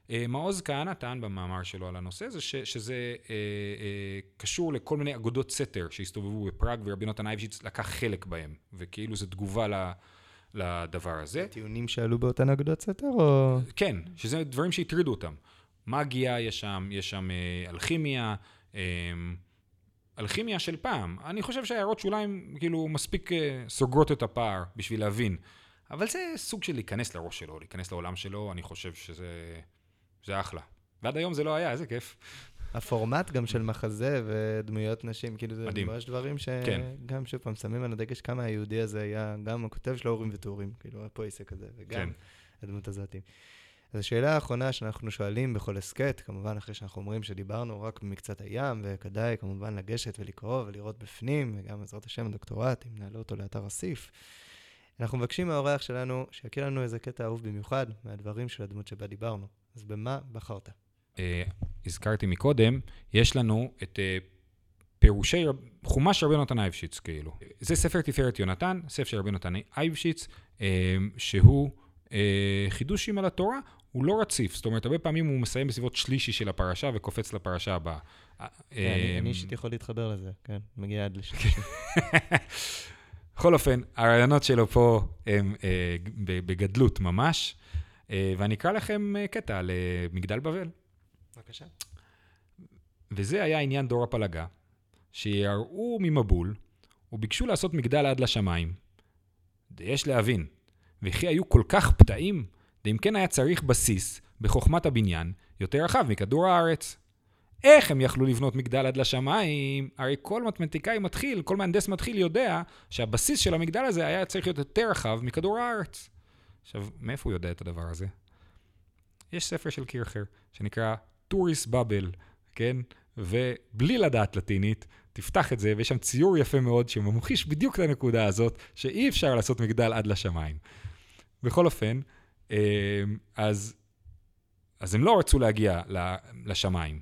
אה, מעוז כהנא טען במאמר שלו על הנושא הזה, ש, שזה אה, אה, קשור לכל מיני אגודות סתר שהסתובבו בפראג, ורבי נתן אייבשיץ לקח חלק בהם, וכאילו זו תגובה ל... לדבר הזה. טיעונים שעלו באותן אגודות סתר, או...? כן, שזה דברים שהטרידו אותם. מגיה יש שם, יש שם אה, אלכימיה, אה, אלכימיה של פעם. אני חושב שהערות שוליים כאילו מספיק אה, סוגרות את הפער בשביל להבין. אבל זה סוג של להיכנס לראש שלו, להיכנס לעולם שלו, אני חושב שזה... זה אחלה. ועד היום זה לא היה, איזה כיף. הפורמט גם של מחזה ודמויות נשים, כאילו זה מדהים. ממש דברים שגם, כן. שוב פעם, שמים על הדגש כמה היהודי הזה היה גם הכותב של האורים וטורים, כאילו הפויסק הזה, וגם כן. הדמות הזאת. אז השאלה האחרונה שאנחנו שואלים בכל הסכת, כמובן אחרי שאנחנו אומרים שדיברנו רק במקצת הים, וכדאי כמובן לגשת ולקרוא ולראות בפנים, וגם בעזרת השם הדוקטורט, אם נעלה אותו לאתר אסיף. אנחנו מבקשים מהאורח שלנו שיכיר לנו איזה קטע אהוב במיוחד מהדברים של הדמות שבה דיברנו. אז במה בחרת? Uh, הזכרתי מקודם, יש לנו את uh, פירושי חומש של רבי נתן אייבשיץ, כאילו. זה ספר תפארת יונתן, ספר של רבי נתן אייבשיץ, uh, שהוא חידושים על התורה, הוא לא רציף, זאת אומרת, הרבה פעמים הוא מסיים בסביבות שלישי של הפרשה וקופץ לפרשה הבאה. אני אישית יכול להתחבר לזה, כן, מגיע עד לשלישי. בכל אופן, הרעיונות שלו פה הם בגדלות ממש. אה, ואני אקרא לכם אה, קטע על אה, מגדל בבל. בבקשה. וזה היה עניין דור הפלגה, שיראו ממבול, וביקשו לעשות מגדל עד לשמיים. יש להבין, וכי היו כל כך פתאים, ואם כן היה צריך בסיס, בחוכמת הבניין, יותר רחב מכדור הארץ. איך הם יכלו לבנות מגדל עד לשמיים? הרי כל מתמטיקאי מתחיל, כל מהנדס מתחיל יודע שהבסיס של המגדל הזה היה צריך להיות יותר רחב מכדור הארץ. עכשיו, מאיפה הוא יודע את הדבר הזה? יש ספר של קירכר שנקרא טוריס בבל, כן? ובלי לדעת לטינית, תפתח את זה, ויש שם ציור יפה מאוד שממחיש בדיוק את הנקודה הזאת, שאי אפשר לעשות מגדל עד לשמיים. בכל אופן, אה, אז, אז הם לא רצו להגיע לשמיים.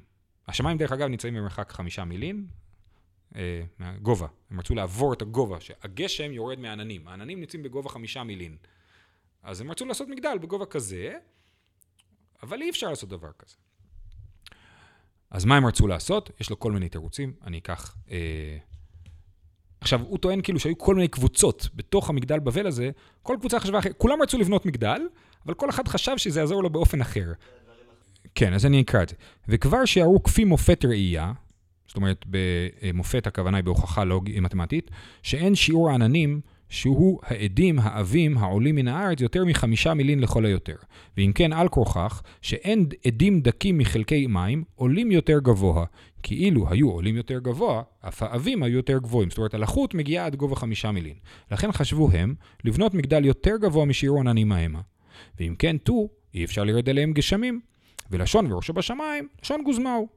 השמיים, דרך אגב, נמצאים במרחק חמישה מילין אה, מהגובה. הם רצו לעבור את הגובה, שהגשם יורד מהעננים. העננים נמצאים בגובה חמישה מילין. אז הם רצו לעשות מגדל בגובה כזה, אבל אי אפשר לעשות דבר כזה. אז מה הם רצו לעשות? יש לו כל מיני תירוצים, אני אקח... אה... עכשיו, הוא טוען כאילו שהיו כל מיני קבוצות בתוך המגדל בבל הזה, כל קבוצה חשבה אחרת, כולם רצו לבנות מגדל, אבל כל אחד חשב שזה יעזור לו באופן אחר. כן, אז אני אקרא את זה. וכבר שיערו כפי מופת ראייה, זאת אומרת, במופת הכוונה היא בהוכחה לוגית מתמטית, שאין שיעור העננים שהוא העדים העבים העולים מן הארץ יותר מחמישה מילין לכל היותר. ואם כן, על כורכך, שאין עדים דקים מחלקי מים עולים יותר גבוה. כי אילו היו עולים יותר גבוה, אף העבים היו יותר גבוהים. זאת אומרת, הלחות מגיעה עד גובה חמישה מילין. לכן חשבו הם לבנות מגדל יותר גבוה משיעור עננים המה. ואם כן, טו, אי אפשר לרד אליהם גשמים. ולשון וראשו בשמיים, לשון גוזמאו.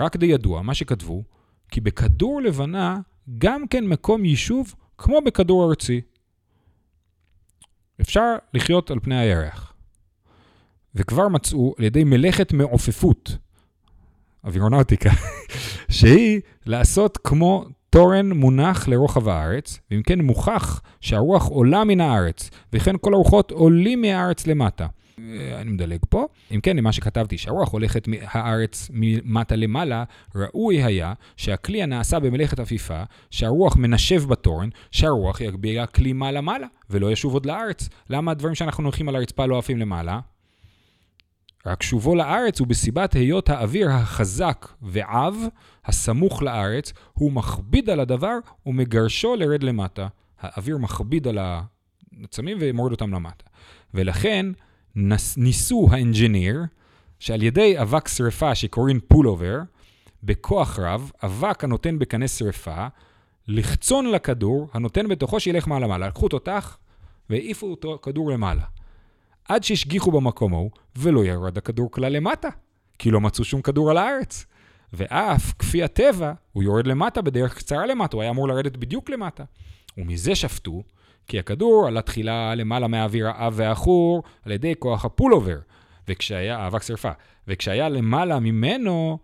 רק די ידוע, מה שכתבו, כי בכדור לבנה גם כן מקום יישוב כמו בכדור ארצי. אפשר לחיות על פני הירח. וכבר מצאו על ידי מלאכת מעופפות, אווירונאוטיקה, שהיא לעשות כמו תורן מונח לרוחב הארץ, ואם כן מוכח שהרוח עולה מן הארץ, וכן כל הרוחות עולים מהארץ למטה. אה, אני מדלג פה. אם כן, למה שכתבתי, שהרוח הולכת מהארץ ממטה למעלה, ראוי היה שהכלי הנעשה במלאכת עפיפה, שהרוח מנשב בתורן, שהרוח יגביה כלי מעלה-מעלה, ולא ישוב עוד לארץ. למה הדברים שאנחנו הולכים על הרצפה לא עפים למעלה? רק שובו לארץ הוא בסיבת היות האוויר החזק ועב, הסמוך לארץ, הוא מכביד על הדבר ומגרשו לרד למטה. האוויר מכביד על העצמים ומוריד אותם למטה. ולכן, ניסו האנג'יניר, שעל ידי אבק שרפה שקוראים פולובר, בכוח רב, אבק הנותן בקנה שרפה, לחצון לכדור, הנותן בתוכו שילך מעלה-מעלה. לקחו תותח והעיפו אותו כדור למעלה. עד שהשגיחו במקום ההוא, ולא ירד הכדור כלל למטה, כי לא מצאו שום כדור על הארץ. ואף, כפי הטבע, הוא יורד למטה בדרך קצרה למטה, הוא היה אמור לרדת בדיוק למטה. ומזה שפטו כי הכדור עלה תחילה למעלה מהאוויר האב והעכור על ידי כוח הפולובר, וכשהיה, אבק שרפה, וכשהיה למעלה ממנו,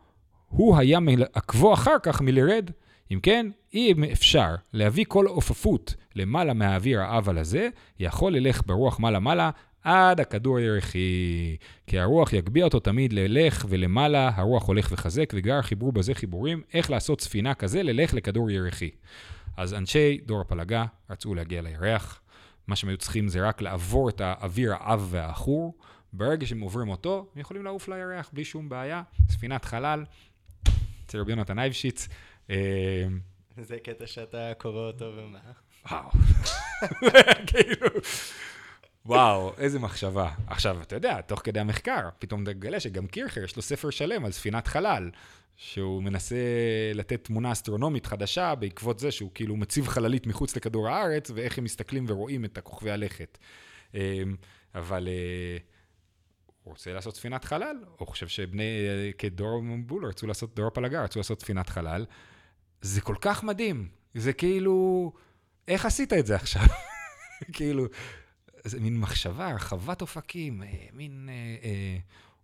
הוא היה מעכבו אחר כך מלרד. אם כן, אם אפשר להביא כל עופפות למעלה מהאוויר האבל הזה, יכול ללך ברוח מעלה-מעלה עד הכדור הירחי. כי הרוח יגביה אותו תמיד ללך ולמעלה, הרוח הולך וחזק, וגר חיברו בזה חיבורים, איך לעשות ספינה כזה ללך לכדור ירחי. אז אנשי דור הפלגה רצו להגיע לירח, מה שהם היו צריכים זה רק לעבור את האוויר העב והעכור. ברגע שהם עוברים אותו, הם יכולים לעוף לירח בלי שום בעיה. ספינת חלל, אצל רבי יונתן אייבשיץ. אה, זה קטע שאתה קורא אותו ומה? וואו. כאילו, וואו, איזה מחשבה. עכשיו, אתה יודע, תוך כדי המחקר, פתאום אתה מגלה שגם קירכר, יש לו ספר שלם על ספינת חלל. שהוא מנסה לתת תמונה אסטרונומית חדשה בעקבות זה שהוא כאילו מציב חללית מחוץ לכדור הארץ, ואיך הם מסתכלים ורואים את הכוכבי הלכת. אמ, אבל אה, הוא רוצה לעשות ספינת חלל, או חושב שבני, אה, כדור מבול רצו לעשות, דור הפלגה רצו לעשות ספינת חלל. זה כל כך מדהים, זה כאילו, איך עשית את זה עכשיו? כאילו, זה מין מחשבה, הרחבת אופקים, אה, מין... אה, אה,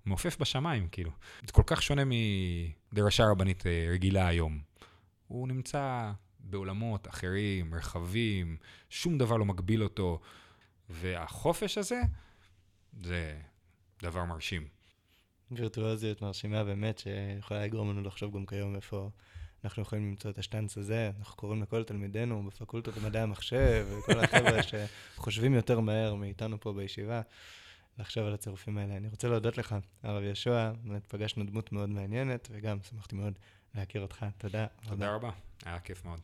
מעופף בשמיים, כאילו. זה כל כך שונה מדרשה רבנית אה, רגילה היום. הוא נמצא בעולמות אחרים, רחבים, שום דבר לא מגביל אותו, והחופש הזה, זה דבר מרשים. וירטואוזיות מרשימה באמת, שיכולה לגרום לנו לחשוב גם כיום איפה אנחנו יכולים למצוא את השטנץ הזה. אנחנו קוראים לכל תלמידינו בפקולטות למדעי המחשב, וכל החבר'ה שחושבים יותר מהר מאיתנו פה בישיבה. לחשוב על הצירופים האלה. אני רוצה להודות לך, הרב יהושע, באמת פגשנו דמות מאוד מעניינת, וגם שמחתי מאוד להכיר אותך. תודה. תודה רבה, היה כיף מאוד.